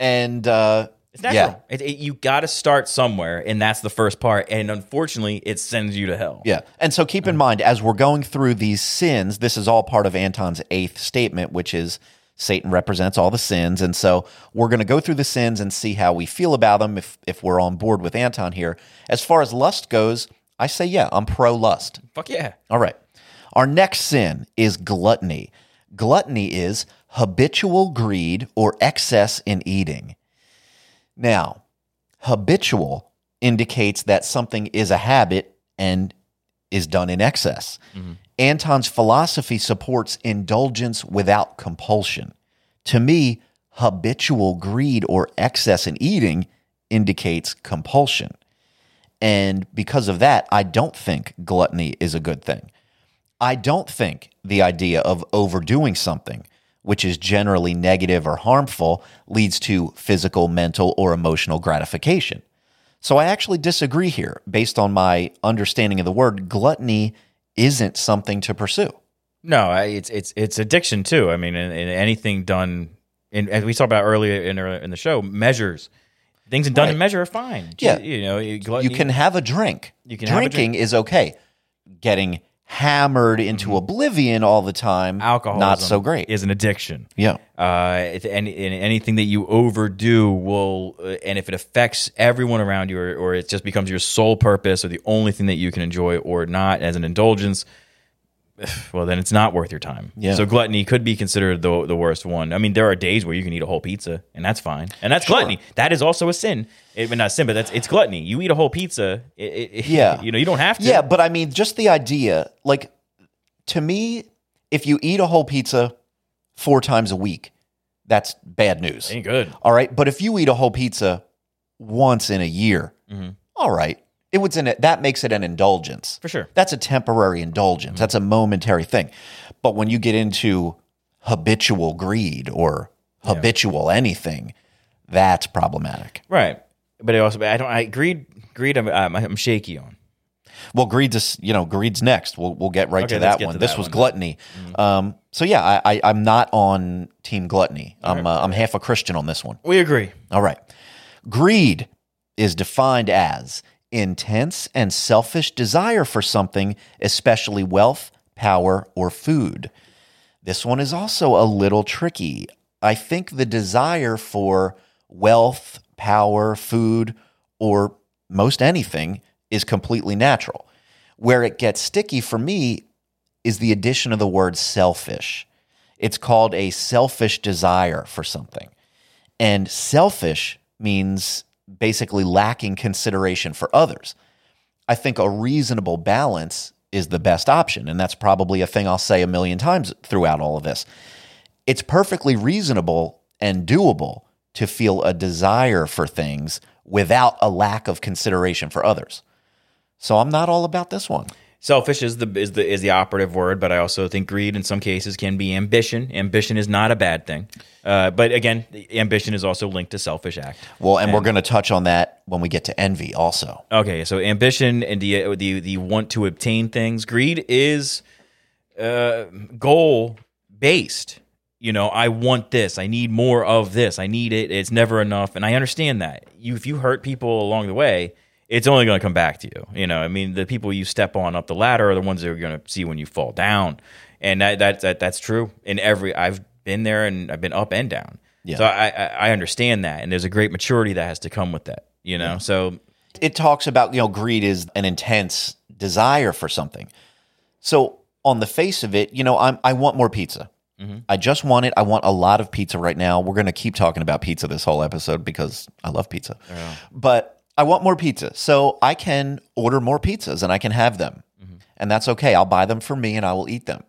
and uh, Mm. It's natural. yeah, It, it- you got to start somewhere, and that's the first part. And unfortunately, it sends you to hell. Yeah. And so keep in mind, as we're going through these sins, this is all part of Anton's eighth statement, which is Satan represents all the sins. And so we're going to go through the sins and see how we feel about them if, if we're on board with Anton here. As far as lust goes, I say, yeah, I'm pro lust. Fuck yeah. All right. Our next sin is gluttony. Gluttony is habitual greed or excess in eating. Now, habitual indicates that something is a habit and is done in excess. Mm-hmm. Anton's philosophy supports indulgence without compulsion. To me, habitual greed or excess in eating indicates compulsion. And because of that, I don't think gluttony is a good thing. I don't think the idea of overdoing something, which is generally negative or harmful, leads to physical, mental, or emotional gratification. So I actually disagree here. Based on my understanding of the word, gluttony isn't something to pursue. No, it's it's it's addiction too. I mean, in, in anything done, in, as we talked about earlier in in the show, measures things done in Right. measure are fine. Yeah. you know, you, You can have a drink. You can have a Drinking drink. is okay. Getting hammered into oblivion all the time, alcohol not so great. is an addiction. yeah. Uh, if any, and anything that you overdo will, uh, and if it affects everyone around you, or, or it just becomes your sole purpose, or the only thing that you can enjoy, or not as an indulgence, (sighs) well, then it's not worth your time. Yeah. So gluttony could be considered the the worst one. I mean, there are days where you can eat a whole pizza, and that's fine, and that's gluttony. That is also a sin. It, not sin, but that's it's gluttony. You eat a whole pizza. It, it- Yeah. (laughs) you know, you don't have to. Yeah, but I mean, just the idea, like, to me, if you eat a whole pizza four times a week, that's bad news. ain't good. All right. But if you eat a whole pizza once in a year, Mm-hmm. all right. It was an, that makes it an indulgence. For sure. That's a temporary indulgence. That's a momentary thing. But when you get into habitual greed or habitual anything, that's problematic. Right. But it also, I don't. I greed. Greed. I'm, I'm, I'm shaky on. Well, greed's you know greed's next. We'll we'll get right Okay, to that one. to this that was one. gluttony. Um, so yeah, I, I I'm not on team gluttony. I'm uh, I'm half a Christian on this one. We agree. All right. Greed is defined as intense and selfish desire for something, especially wealth, power, or food. This one is also a little tricky. I think the desire for wealth, power, food, or most anything is completely natural. Where it gets sticky for me is the addition of the word selfish. It's called a selfish desire for something. And selfish means basically lacking consideration for others. I think a reasonable balance is the best option. And that's probably a thing I'll say a million times throughout all of this. It's perfectly reasonable and doable to feel a desire for things without a lack of consideration for others. So I'm not all about this one. Selfish is the is the is the operative word, but I also think greed in some cases can be ambition. Ambition is not a bad thing, uh, but again, ambition is also linked to selfish act. Well, and we're going to touch on that when we get to envy also. Okay, so ambition and the the the want to obtain things. Greed is uh, goal based. You know, I want this. I need more of this. I need it. It's never enough, and I understand that. You, if you hurt people along the way, it's only going to come back to you. You know, I mean, the people you step on up the ladder are the ones that are going to see when you fall down, and that, that that that's true. In every, I've been there and I've been up and down. Yeah. So I, I I understand that, and there's a great maturity that has to come with that. You know, so it talks about you know greed is an intense desire for something so on the face of it you know I'm, i want more pizza mm-hmm. i just want it i want a lot of pizza right now we're going to keep talking about pizza this whole episode because i love pizza but i want more pizza so i can order more pizzas and i can have them mm-hmm. and that's okay i'll buy them for me and i will eat them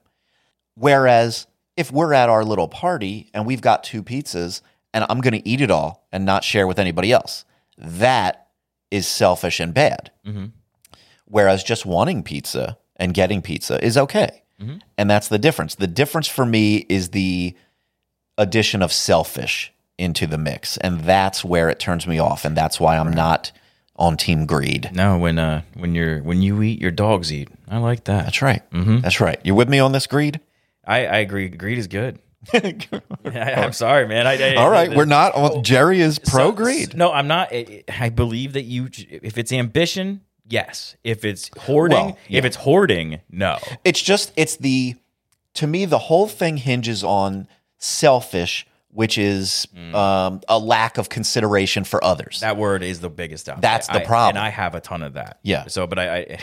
whereas if we're at our little party and we've got two pizzas and i'm going to eat it all and not share with anybody else that is selfish and bad. Mm-hmm. Whereas just wanting pizza and getting pizza is okay. Mm-hmm. And that's the difference. The difference for me is the addition of selfish into the mix. And that's where it turns me off. And that's why I'm not on team greed. No, when uh when you're when you eat, your dogs eat. I like that. That's right. Mm-hmm. That's right. You with me on this greed? I, I agree. Greed is good. (laughs) I, am sorry, man. I, I- All right. I- We're not on. Jerry is pro so- greed. No, I'm not. I I believe that you. If it's ambition, yes. If it's hoarding, Well, yeah. if it's hoarding, no. It's just it's the to me the whole thing hinges on selfish, which is um, a lack of consideration for others. That word is the biggest out. That's the I- problem. and I have a ton of that. Yeah. So, but I I,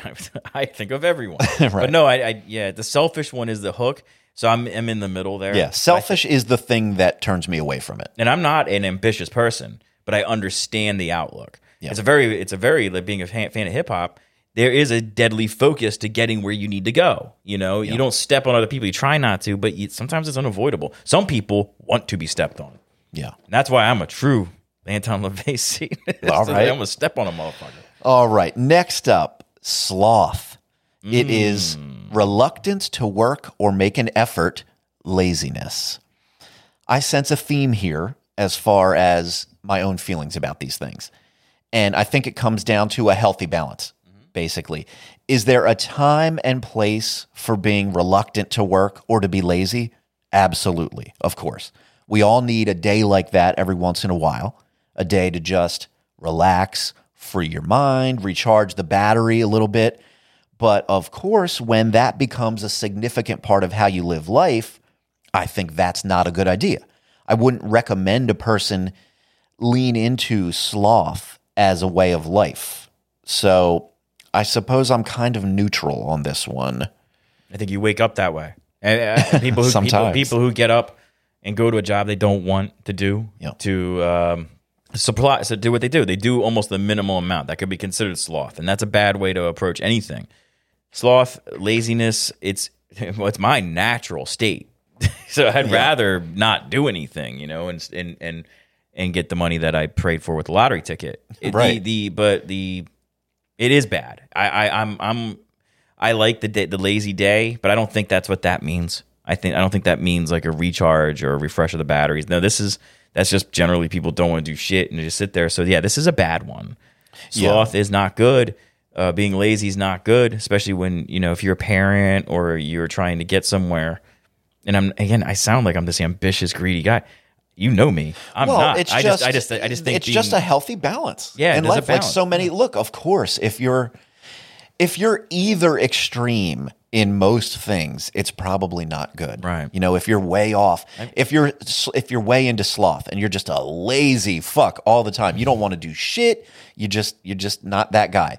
(laughs) I think of everyone. (laughs) But no, I, I yeah, the selfish one is the hook. So I'm I'm in the middle there. yeah, selfish is the thing that turns me away from it. and I'm not an ambitious person, but I understand the outlook. Yeah. It's a very, it's a very like being a fan, fan of hip hop. There is a deadly focus to getting where you need to go. You know, you don't step on other people. You try not to, but you, sometimes it's unavoidable. Some people want to be stepped on. Yeah. And that's why I'm a true Anton LaVey. (laughs) All right. I'm gonna step on a motherfucker. All right. Next up, sloth. It hmm. is reluctance to work or make an effort, laziness. I sense a theme here as far as my own feelings about these things. And I think it comes down to a healthy balance, basically. Is there a time and place for being reluctant to work or to be lazy? Absolutely, of course. We all need a day like that every once in a while, a day to just relax, free your mind, recharge the battery a little bit. But of course, when that becomes a significant part of how you live life, I think that's not a good idea. I wouldn't recommend a person lean into sloth as a way of life. So I suppose I'm kind of neutral on this one. I think you wake up that way. And uh, (laughs) people, who, people, people who get up and go to a job they don't want to do Yeah. to um, supply, so do what they do. They do almost the minimal amount that could be considered sloth, and that's a bad way to approach anything. Sloth, laziness, it's (laughs) well, it's my natural state. (laughs) so I'd rather not do anything, you know, and and and and get the money that I prayed for with the lottery ticket. It- the- Right. the but the it is bad. I, I I'm I'm I like the day, the lazy day, but I don't think that's what that means. I think I don't think that means like a recharge or a refresh of the batteries. No, this is that's just generally people don't want to do shit and just sit there. So yeah, this is a bad one. Sloth is not good. Uh, being lazy is not good, especially when you know if you're a parent or you're trying to get somewhere. And I'm again, I sound like I'm this ambitious, greedy guy. You know me. I'm not. I just, I just, I just think it's just a healthy balance. Yeah, in life, like so many. Look, of course, if you're if you're either extreme in most things, it's probably not good. Right. You know, if you're way off, if you're if you're way into sloth and you're just a lazy fuck all the time, you don't want to do shit. You just you're just not that guy.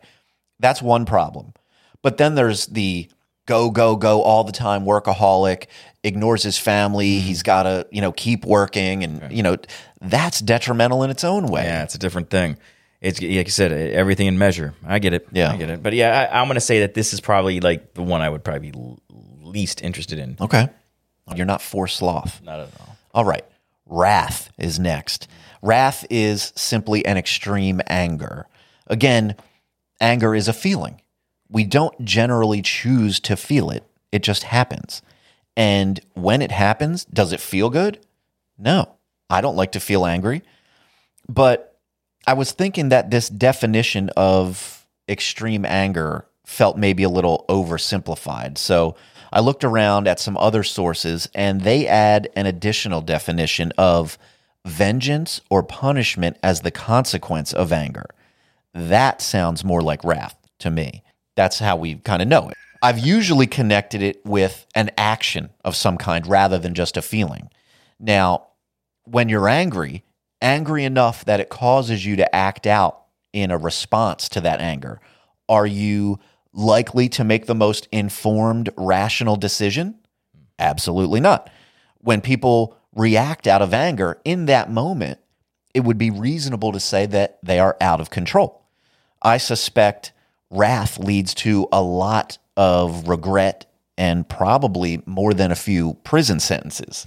That's one problem. But then there's the go go go all the time workaholic ignores his family mm-hmm. he's got to you know keep working and you know that's detrimental in its own way Yeah, it's a different thing. It's like you said, everything in measure. I get it. Yeah. I get it. But yeah, I, I'm going to say that this is probably like the one I would probably be least interested in. okay you're not for sloth Not at all. all right wrath is next wrath is simply an extreme anger again anger is a feeling we don't generally choose to feel it it just happens and when it happens does it feel good no i don't like to feel angry but I was thinking that this definition of extreme anger felt maybe a little oversimplified. So I looked around at some other sources and they add an additional definition of vengeance or punishment as the consequence of anger. That sounds more like wrath to me. That's how we kind of know it. I've usually connected it with an action of some kind rather than just a feeling. Now, when you're angry, angry enough that it causes you to act out in a response to that anger, are you likely to make the most informed, rational decision? Absolutely not. When people react out of anger in that moment, it would be reasonable to say that they are out of control. I suspect wrath leads to a lot of regret and probably more than a few prison sentences.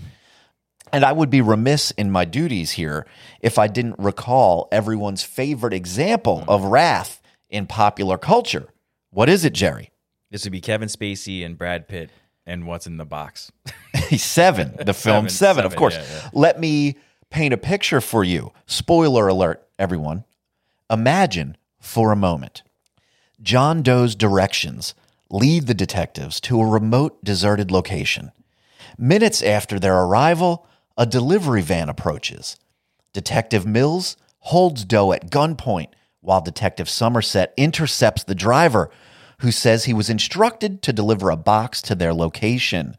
And I would be remiss in my duties here if I didn't recall everyone's favorite example of wrath in popular culture. What is it, Jerry? This would be Kevin Spacey and Brad Pitt and what's in the box. (laughs) seven, the film Seven, Seven, of course. yeah, yeah. Let me paint a picture for you. Spoiler alert, everyone. Imagine for a moment John Doe's directions lead the detectives to a remote, deserted location. Minutes after their arrival, a delivery van approaches. Detective Mills holds Doe at gunpoint while Detective Somerset intercepts the driver, who says he was instructed to deliver a box to their location.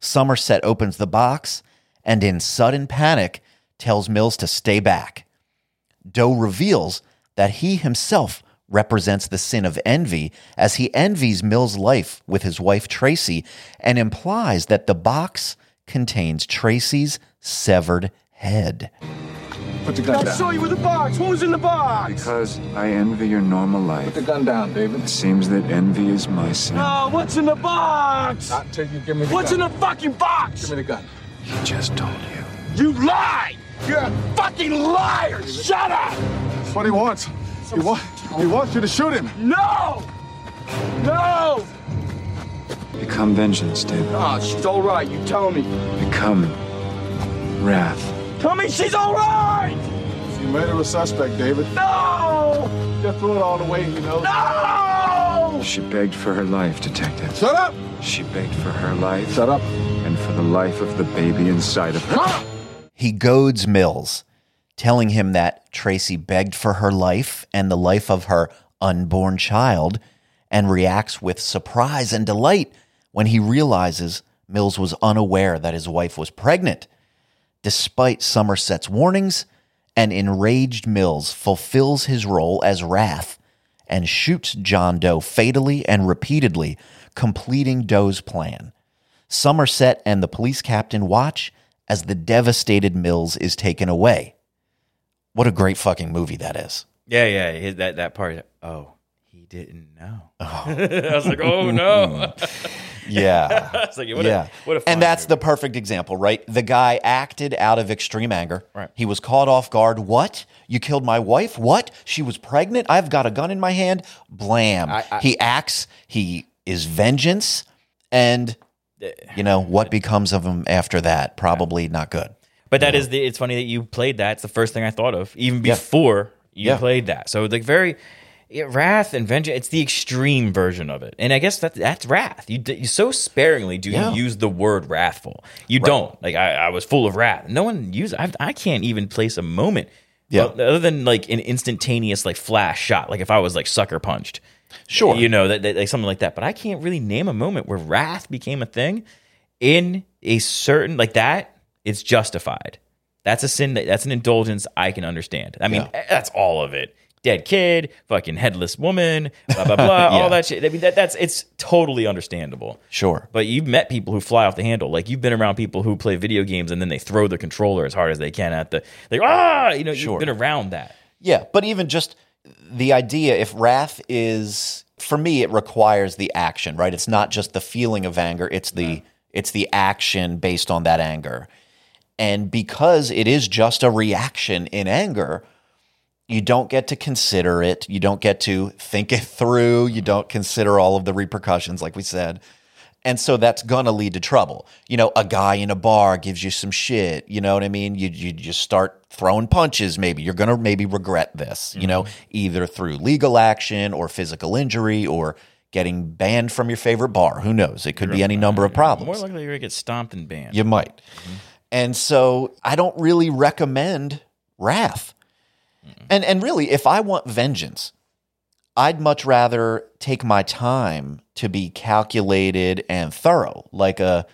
Somerset opens the box and, in sudden panic, tells Mills to stay back. Doe reveals that he himself represents the sin of envy as he envies Mills' life with his wife Tracy and implies that the box contains Tracy's severed head. Put the gun I'll down. show you with the box. Who's in the box? Because I envy your normal life. Put the gun down, David. It seems that envy is my sin. Oh, what's in the box? Not till you give me the What's in the fucking box? Give me the gun. He just told you. You lied! You're a fucking liar! Shut up! That's what he wants. He, wa- he He wants you to shoot him. No! No! Become vengeance, David. Ah, she's all right. You tell me. Become wrath. Tell me she's all right! She murder a suspect, David. No! Just throw it all away, you know. No! She begged for her life, Detective. Shut up! She begged for her life Shut up. and for the life of the baby inside of her. He goads Mills, telling him that Tracy begged for her life and the life of her unborn child, and reacts with surprise and delight when he realizes Mills was unaware that his wife was pregnant. Despite Somerset's warnings, an enraged Mills fulfills his role as Wrath and shoots John Doe fatally and repeatedly, completing Doe's plan. Somerset and the police captain watch as the devastated Mills is taken away. What a great fucking movie that is. Yeah, yeah, his- that that part. Oh, he didn't know. Oh. (laughs) I was like, oh no. (laughs) Yeah. (laughs) I was like, what yeah. A, what a and that's movie. the perfect example, right? The guy acted out of extreme anger. Right. He was caught off guard. What? You killed my wife? What? She was pregnant? I've got a gun in my hand. Blam. I- I- he acts, he is vengeance. And, you know, what becomes of him after that? Probably not good. But that is the. It's funny that you played that. It's the first thing I thought of, even Yeah. before you Yeah. played that. So like very. yeah, wrath and vengeance. It's the extreme version of it, and I guess that that's wrath. You, you so sparingly do Yeah. you use the word wrathful. You don't like I, I was full of wrath. No one uses. I, I can't even place a moment. Yeah. Other than like an instantaneous like flash shot, like if I was like sucker punched, Sure. you know that, that like something like that. But I can't really name a moment where wrath became a thing in a certain like that. It's justified. That's a sin. That, that's an indulgence I can understand. I mean, Yeah. that's all of it. Dead kid, fucking headless woman, blah blah (laughs) blah, Yeah. all that shit. I mean, that, that's it's totally understandable. Sure. But you've met people who fly off the handle. Like you've been around people who play video games and then they throw the controller as hard as they can at the. They ah, you know, Sure. you've been around that. Yeah, but even just the idea, if wrath is for me, it requires the action, right? It's not just the feeling of anger; it's the it's the action based on that anger. And because it is just a reaction in anger, you don't get to consider it. You don't get to think it through. You don't consider all of the repercussions, like we said. And so that's gonna lead to trouble. You know, a guy in a bar gives you some shit. You know what I mean? You you just start throwing punches. Maybe you're gonna maybe regret this. You know, mm-hmm. either through legal action or physical injury or getting banned from your favorite bar. Who knows? It could be any number of problems. More likely you're gonna get stomped and banned. You might. Mm-hmm. And so I don't really recommend wrath. And and really, if I want vengeance, I'd much rather take my time to be calculated and thorough, like a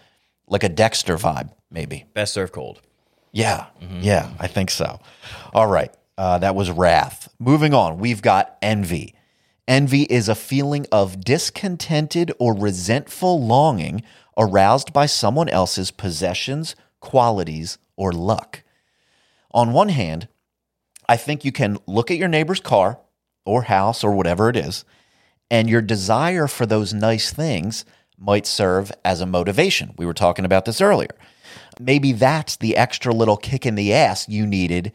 like a Dexter vibe, maybe. Best served cold. Yeah, yeah, I think so. All right, uh, that was wrath. Moving on, we've got envy. Envy is a feeling of discontented or resentful longing aroused by someone else's possessions, qualities, or luck. On one hand, I think you can look at your neighbor's car or house or whatever it is, and your desire for those nice things might serve as a motivation. We were talking about this earlier. Maybe that's the extra little kick in the ass you needed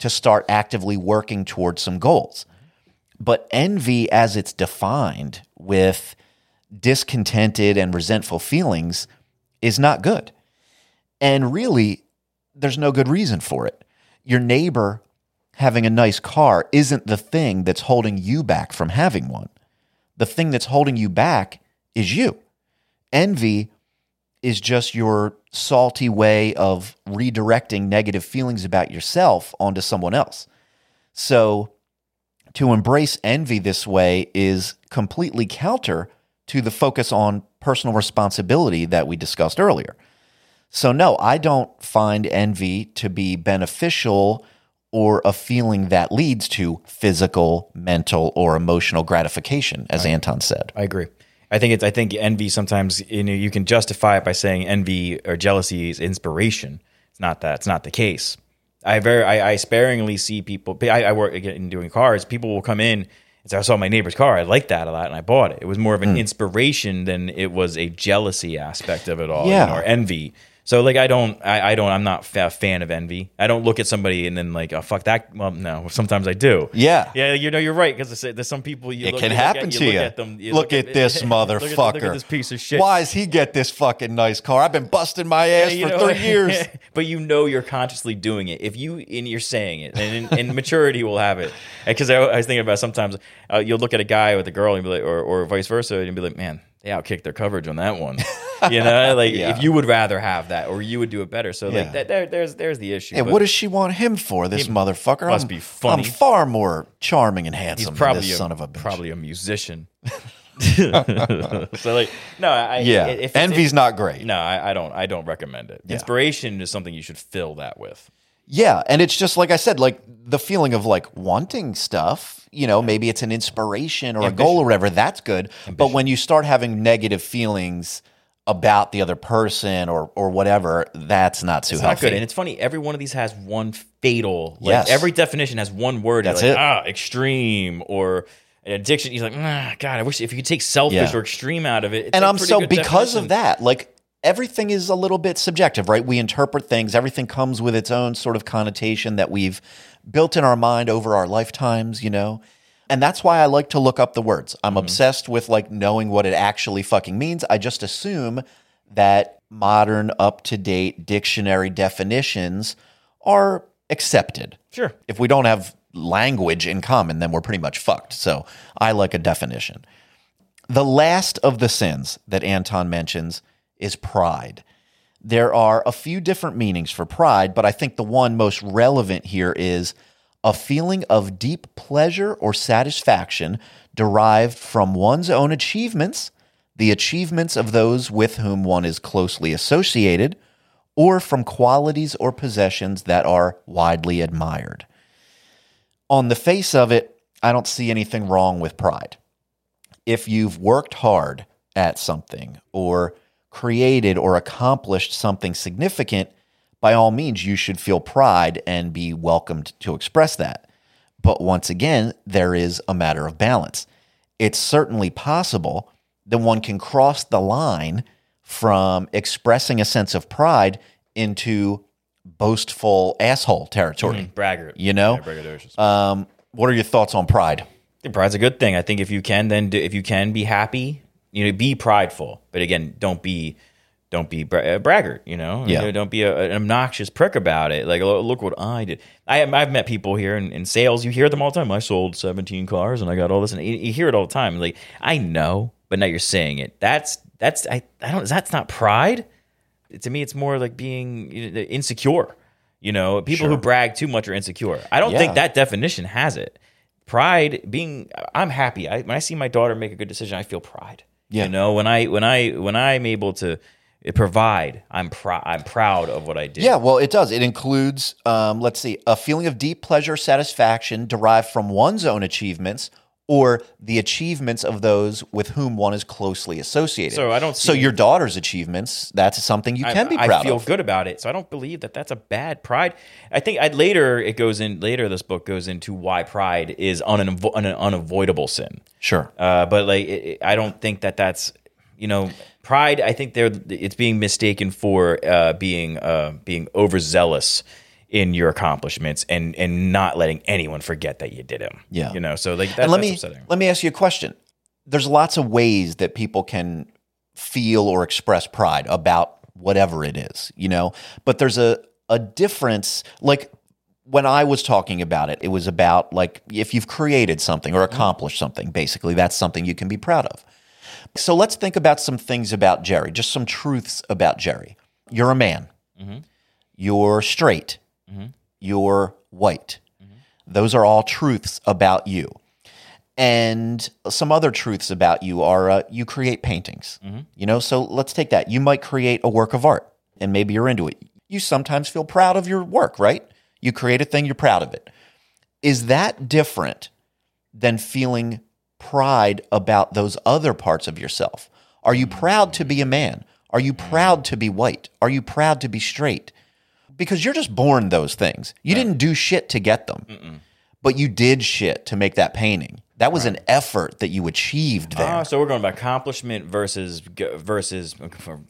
to start actively working towards some goals. But envy, as it's defined with discontented and resentful feelings, is not good. And really, there's no good reason for it. Your neighbor having a nice car isn't the thing that's holding you back from having one. The thing that's holding you back is you. Envy is just your salty way of redirecting negative feelings about yourself onto someone else. So, to embrace envy this way is completely counter to the focus on personal responsibility that we discussed earlier. So, no, I don't find envy to be beneficial or a feeling that leads to physical, mental, or emotional gratification, as Anton said. I agree. I think it's. I think envy sometimes you know you can justify it by saying envy or jealousy is inspiration. It's not that. It's not the case. I very. I, I sparingly see people. I, I work again in doing cars. People will come in and say, "I saw my neighbor's car. I liked that a lot, and I bought it." It was more of an hmm. inspiration than it was a jealousy aspect of it all, you Yeah. know, or envy. So like I don't I, I don't I'm not a fan of envy. I don't look at somebody and then like oh fuck that. Well, no, sometimes I do. Yeah. yeah. You know you're right because there's some people you It look, can you look happen at, to look you. At them, you look, at, this (laughs) look at- motherfucker. Look at, this piece of shit. Why does he get this fucking nice car? I've been busting my ass You for know, three years. (laughs) but you know you're consciously doing it. If you and you're saying it, and, and maturity will have it. Because I, I was thinking about sometimes uh, you'll look at a guy with a girl and be like, or, or vice versa, and be like, man, they outkicked their coverage on that one. (laughs) You know, like Yeah. if you would rather have that, or you would do it better. So Yeah. like that, there, there's there's the issue. Yeah, But what does she want him for? This motherfucker must I'm, be funny. I'm far more charming and handsome. he's probably than this a, son of a bitch. probably a musician. (laughs) (laughs) so like no, I, yeah, if envy's not great. No, I, I don't. I don't recommend it. Inspiration is something you should fill that with. Yeah, and it's just like I said, like the feeling of like wanting stuff. You know, maybe it's an inspiration or a goal or whatever. That's good. But when you start having negative feelings about the other person or or whatever, that's not too It's not good. And it's funny, every one of these has one fatal. Like Yes. every definition has one word. That's like, it. Ah, extreme or an addiction. He's like, ah, God, I wish if you could take selfish Yeah. or extreme out of it. it's and I'm so because of that, like everything is a little bit subjective, right? We interpret things. Everything comes with its own sort of connotation that we've built in our mind over our lifetimes, you know. And that's why I like to look up the words. I'm Mm-hmm. obsessed with like knowing what it actually fucking means. I just assume that modern up to date dictionary definitions are accepted. Sure. If we don't have language in common, then we're pretty much fucked. So I like a definition. The last of the sins that Anton mentions is pride. There are a few different meanings for pride, but I think the one most relevant here is a feeling of deep pleasure or satisfaction derived from one's own achievements, the achievements of those with whom one is closely associated, or from qualities or possessions that are widely admired. On the face of it, I don't see anything wrong with pride if you've worked hard at something or created or accomplished something significant, by all means, you should feel pride and be welcomed to express that. But once again, there is a matter of balance. It's certainly possible that one can cross the line from expressing a sense of pride into boastful asshole territory. braggart. You know? Yeah. Um, what are your thoughts on pride? Pride's a good thing. I think if you can, then do, if you can be happy, you know, be prideful. But again, don't be, don't be bra- a braggart. You know, Yeah. You know, don't be a, an obnoxious prick about it. Like, "Oh, look what I did. I have, I've met people here in, in sales. You hear them all the time. I sold seventeen cars and I got all this, and you, you hear it all the time. Like, I know, but now you're saying it. That's that's I I don't. That's not pride. To me, it's more like being insecure. You know, people who brag too much are insecure. I don't Yeah. think that definition has it pride being i'm happy I, when i see my daughter make a good decision i feel pride Yeah. you know when i when i when i'm able to provide i'm proud i'm proud of what i did Yeah, well, it does. It includes, um, let's see, a feeling of deep pleasure, satisfaction derived from one's own achievements or the achievements of those with whom one is closely associated. So I don't So your daughter's achievements, that's something you I- can be proud of. I, feel of. good about it so i don't believe that that's a bad pride i think I, later it goes in later this book goes into why pride is unavo- an unavoidable sin Sure. Uh, but like, it, it- I don't think that that's you know pride. I think they're it's being mistaken for uh, being uh, being overzealous in your accomplishments and and not letting anyone forget that you did them. Yeah. you know. So like that's, and let me upsetting. let me ask you a question. There's lots of ways that people can feel or express pride about whatever it is, you know. But there's a a difference. Like when I was talking about it, it was about like if you've created something or mm-hmm. accomplished something. Basically, that's something you can be proud of. So let's think about some things about Jerry. Just some truths about Jerry. You're a man. Mm-hmm. You're straight. You're white. Those are all truths about you. And some other truths about you are uh, you create paintings. You know, so let's take that. You might create a work of art and maybe you're into it. You sometimes feel proud of your work, right? You create a thing, you're proud of it. Is that different than feeling pride about those other parts of yourself? Are you proud to be a man? Are you proud to be white? Are you proud to be straight? Because you're just born those things. You didn't do shit to get them, but you did shit to make that painting. That was an effort that you achieved there. Ah, so we're going by accomplishment versus versus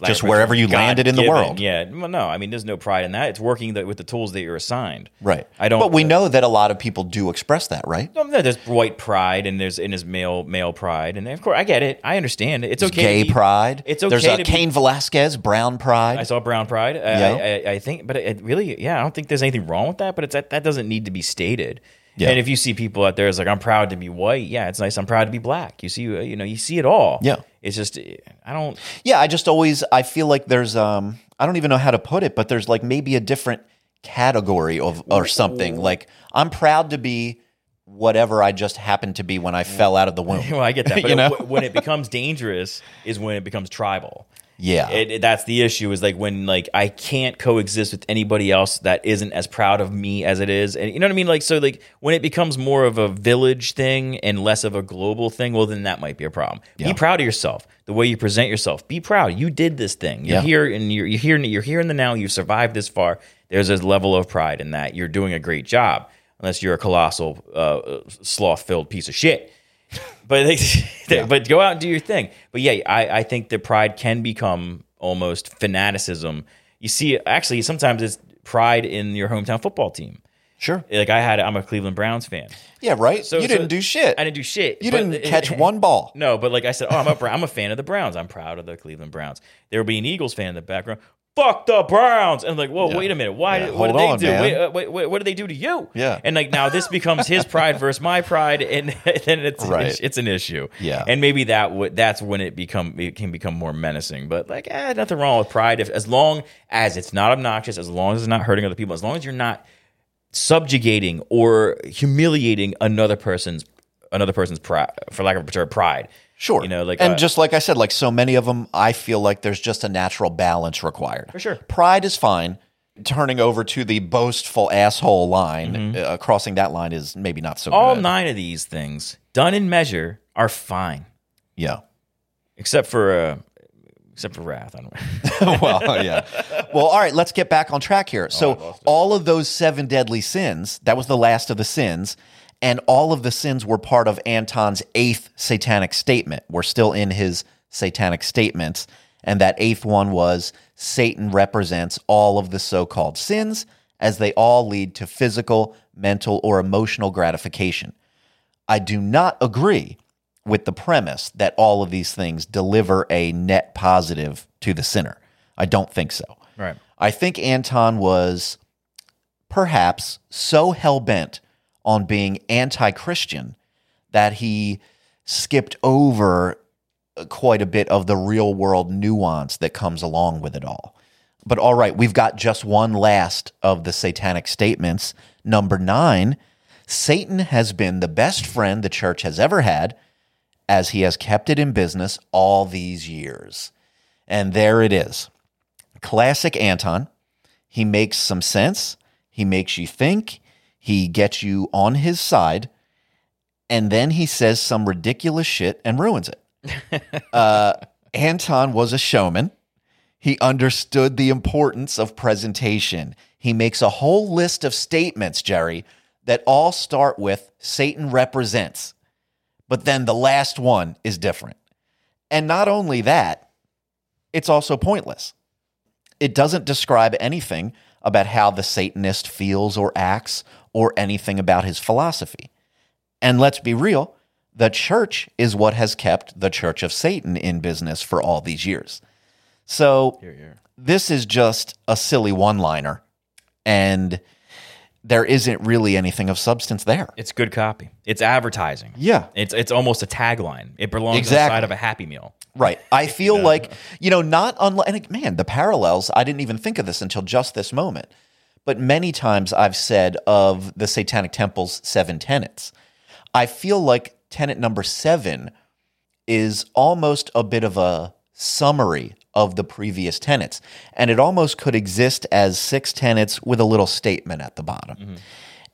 Just wherever you landed in the world. Yeah, well, no, I mean, there's no pride in that. It's working the, with the tools that you're assigned. right. I don't. But we know that a lot of people do express that, right? No, there's white pride and there's and there's male male pride and of course I get it. I understand it. It's okay. Gay be- pride. It's okay There's a be- Cain Velasquez, brown pride. I saw brown pride. I, Yeah. I, I, I think, but it really, yeah, I don't think there's anything wrong with that. But it's that that doesn't need to be stated. Yeah. And if you see people out there, it's like I'm proud to be white. Yeah, it's nice. I'm proud to be black. You see, you know, you see it all. Yeah. It's just I don't. Yeah, I just always I feel like there's um I don't even know how to put it, but there's like maybe a different category of or something. Like I'm proud to be whatever I just happened to be when I fell out of the womb. (laughs) Well, I get that. (laughs) But You know? when it becomes dangerous is when it becomes tribal. Yeah. It, it- that's the issue. Is like when like I can't coexist with anybody else that isn't as proud of me as it is, and you know what I mean. Like so, like when it becomes more of a village thing and less of a global thing, well, then that might be a problem. Yeah. Be proud of yourself, the way you present yourself. Be proud. You did this thing. You're Yeah. here, and you're, you're here. You're here in the now. You've survived this far. There's a level of pride in that. You're doing a great job, unless you're a colossal uh, sloth-filled piece of shit. But like, (laughs) but go out and do your thing. But yeah, I, I think that pride can become almost fanaticism. You see, actually, sometimes it's pride in your hometown football team. Sure. Like I had, I'm a Cleveland Browns fan. Yeah, right? So you so- didn't do shit. I didn't do shit. You didn't catch (laughs) one ball. No, but like I said, oh, I'm a I'm a fan of the Browns. I'm proud of the Cleveland Browns. There will be an Eagles fan in the background. Fuck the Browns! And like, whoa, Yeah. wait a minute. Why? Yeah, what hold did they on, do? Wait, uh, wait, wait, what did they do to you? Yeah. And like now this becomes his pride versus my pride, and (laughs) then it's Right. it's an issue. Yeah. And maybe that would that's when it become it can become more menacing. But like, eh, nothing wrong with pride if as long as it's not obnoxious, as long as it's not hurting other people, as long as you're not subjugating or humiliating another person's another person's pride, for lack of a better pride. Sure. You know, like and uh, just like I said, like so many of them, I feel like there's just a natural balance required. For sure. Pride is fine. Turning over to the boastful asshole line, uh, crossing that line is maybe not so Mm-hmm. all good. nine of these things done in measure are fine, yeah. except for uh, except for wrath. I don't (laughs) well, yeah. (laughs) Well, all right, let's get back on track here. So, all of those seven deadly sins, that was the last of the sins, and all of the sins were part of Anton's eighth satanic statement. We're still in his satanic statements, and that eighth one was Satan represents all of the so called sins as they all lead to physical, mental, or emotional gratification. I do not agree with the premise that all of these things deliver a net positive to the sinner. I don't think so. Right. I think Anton was perhaps so hell bent on being anti Christian that he skipped over quite a bit of the real world nuance that comes along with it all. But all right, we've got just one last of the satanic statements. Number nine Satan has been the best friend the church has ever had, as he has kept it in business all these years. And there it is. Classic Anton. He makes some sense. He makes you think. He gets you on his side. And then he says some ridiculous shit and ruins it. (laughs) uh, Anton was a showman. He understood the importance of presentation. He makes a whole list of statements, Jerry, that all start with Satan represents. But then the last one is different. And not only that, it's also pointless. It doesn't describe anything about how the Satanist feels or acts or anything about his philosophy. And let's be real, the church is what has kept the Church of Satan in business for all these years. So this is just a silly one liner, and there isn't really anything of substance there. It's good copy. It's advertising. Yeah. It's it's almost a tagline. It belongs Exactly. inside of a Happy Meal. Right. I feel like, you know, not unlike, and man, the parallels, I didn't even think of this until just this moment. But many times I've said of the Satanic Temple's seven tenets, I feel like tenet number seven is almost a bit of a summary of the previous tenets. And it almost could exist as six tenets with a little statement at the bottom. Mm-hmm.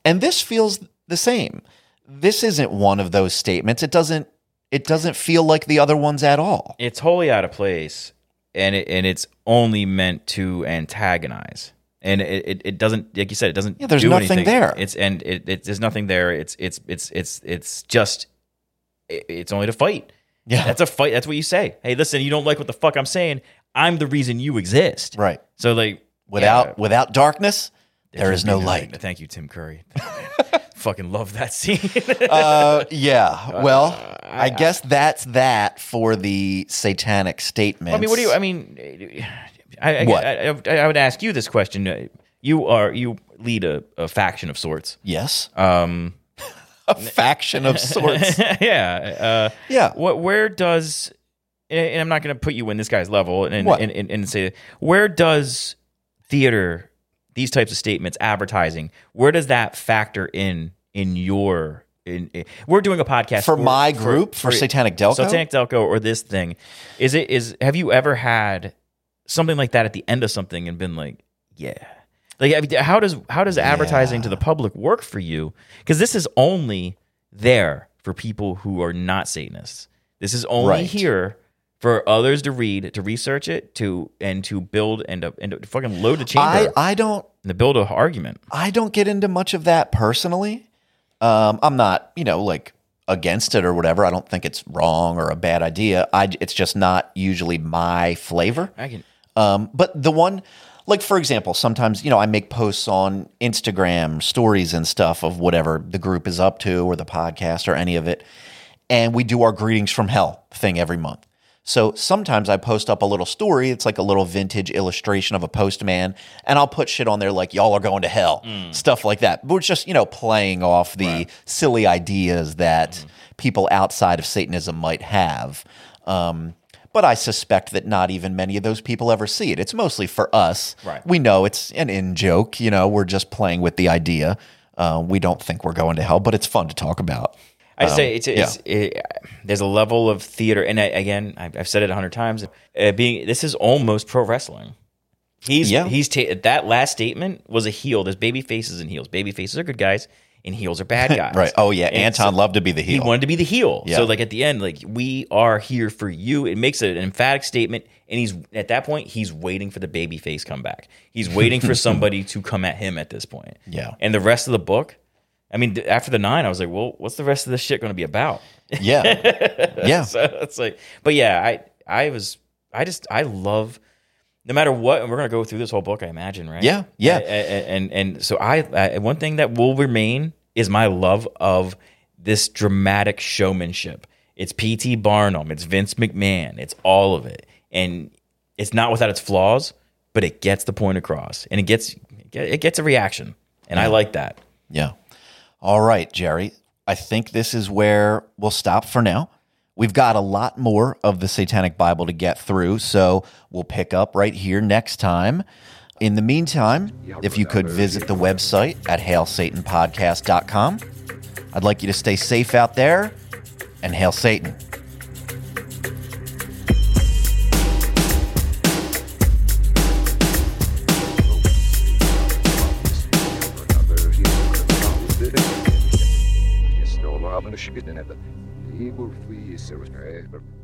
And this feels the same. This isn't one of those statements. It doesn't it doesn't feel like the other ones at all. It's wholly out of place, and it, and it's only meant to antagonize. And it, it, it doesn't, like you said, it doesn't. Yeah, there's do nothing anything. there. It's and it, it there's nothing there. It's it's it's it's it's just i- it's only to fight. Yeah. that's a fight. That's what you say. Hey, listen, you don't like what the fuck I'm saying. I'm the reason you exist. Right. So like Without yeah, without darkness, there is no light. Thank you, Tim Curry. (laughs) Fucking love that scene. Uh, yeah. Well, I, guess that's that for the satanic statement I mean, what do you? I mean, I, I, What? I, I, I would ask you this question. You are you lead a, a faction of sorts. yes, Um, (laughs) a faction of sorts. (laughs) yeah. Uh, Yeah. What? Where does? And I'm not going to put you in this guy's level and and, and and say where does theater these types of statements advertising where does that factor in in your in, in- we're doing a podcast For my group, for Satanic Delco? Satanic Delco or this thing is it is have you ever had something like that at the end of something and been like yeah like I mean, how does how does advertising to the public work for you because this is only there for people who are not satanists this is only Right. here for others to read to research it to and to build and to, and to fucking load the chamber I I don't and to build an argument I don't get into much of that personally. Um, I'm not, you know, like against it or whatever. I don't think it's wrong or a bad idea. I it's just not usually my flavor. I can Um, but the one, like for example, sometimes you know I make posts on Instagram stories and stuff of whatever the group is up to or the podcast or any of it, and we do our greetings from hell thing every month. So sometimes I post up a little story. It's like a little vintage illustration of a postman, and I'll put shit on there like "y'all are going to hell," stuff like that. But it's just you know playing off the silly ideas that people outside of Satanism might have. Um, but I suspect that not even many of those people ever see it. It's mostly for us. Right. We know it's an in joke. You know, we're just playing with the idea. Uh, we don't think we're going to hell, but it's fun to talk about. I say it's, it's it, there's a level of theater, and I, again, I've, I've said it a hundred times. Uh, being this is almost pro wrestling. He's Yeah. he's ta- that last statement was a heel. There's baby faces and heels. Baby faces are good guys, and heels are bad (laughs) guys. Right. Oh yeah. And Anton so- loved to be the heel. He wanted to be the heel. Yeah. So like at the end, like we are here for you. It makes an emphatic statement, and he's at that point he's waiting for the baby face comeback. He's waiting for (laughs) somebody to come at him at this point. Yeah. And the rest of the book, I mean, after the nine, I was like, well, what's the rest of this shit going to be about? yeah. (laughs) Yeah. so it's like, but yeah, I I was I just I love no matter what, and we're gonna go through this whole book, I imagine, right? Yeah, yeah. A- a- and and, so I, I one thing that will remain is my love of this dramatic showmanship. It's P.T. Barnum, it's Vince McMahon, it's all of it, and it's not without its flaws, but it gets the point across, and it gets it gets a reaction, and I like that. Yeah. All right, Jerry. I think this is where we'll stop for now. We've got a lot more of the Satanic Bible to get through, so we'll pick up right here next time. In the meantime, if you could visit the website at hailsatanpodcast.com. I'd like you to stay safe out there and hail Satan. I'm gonna shoot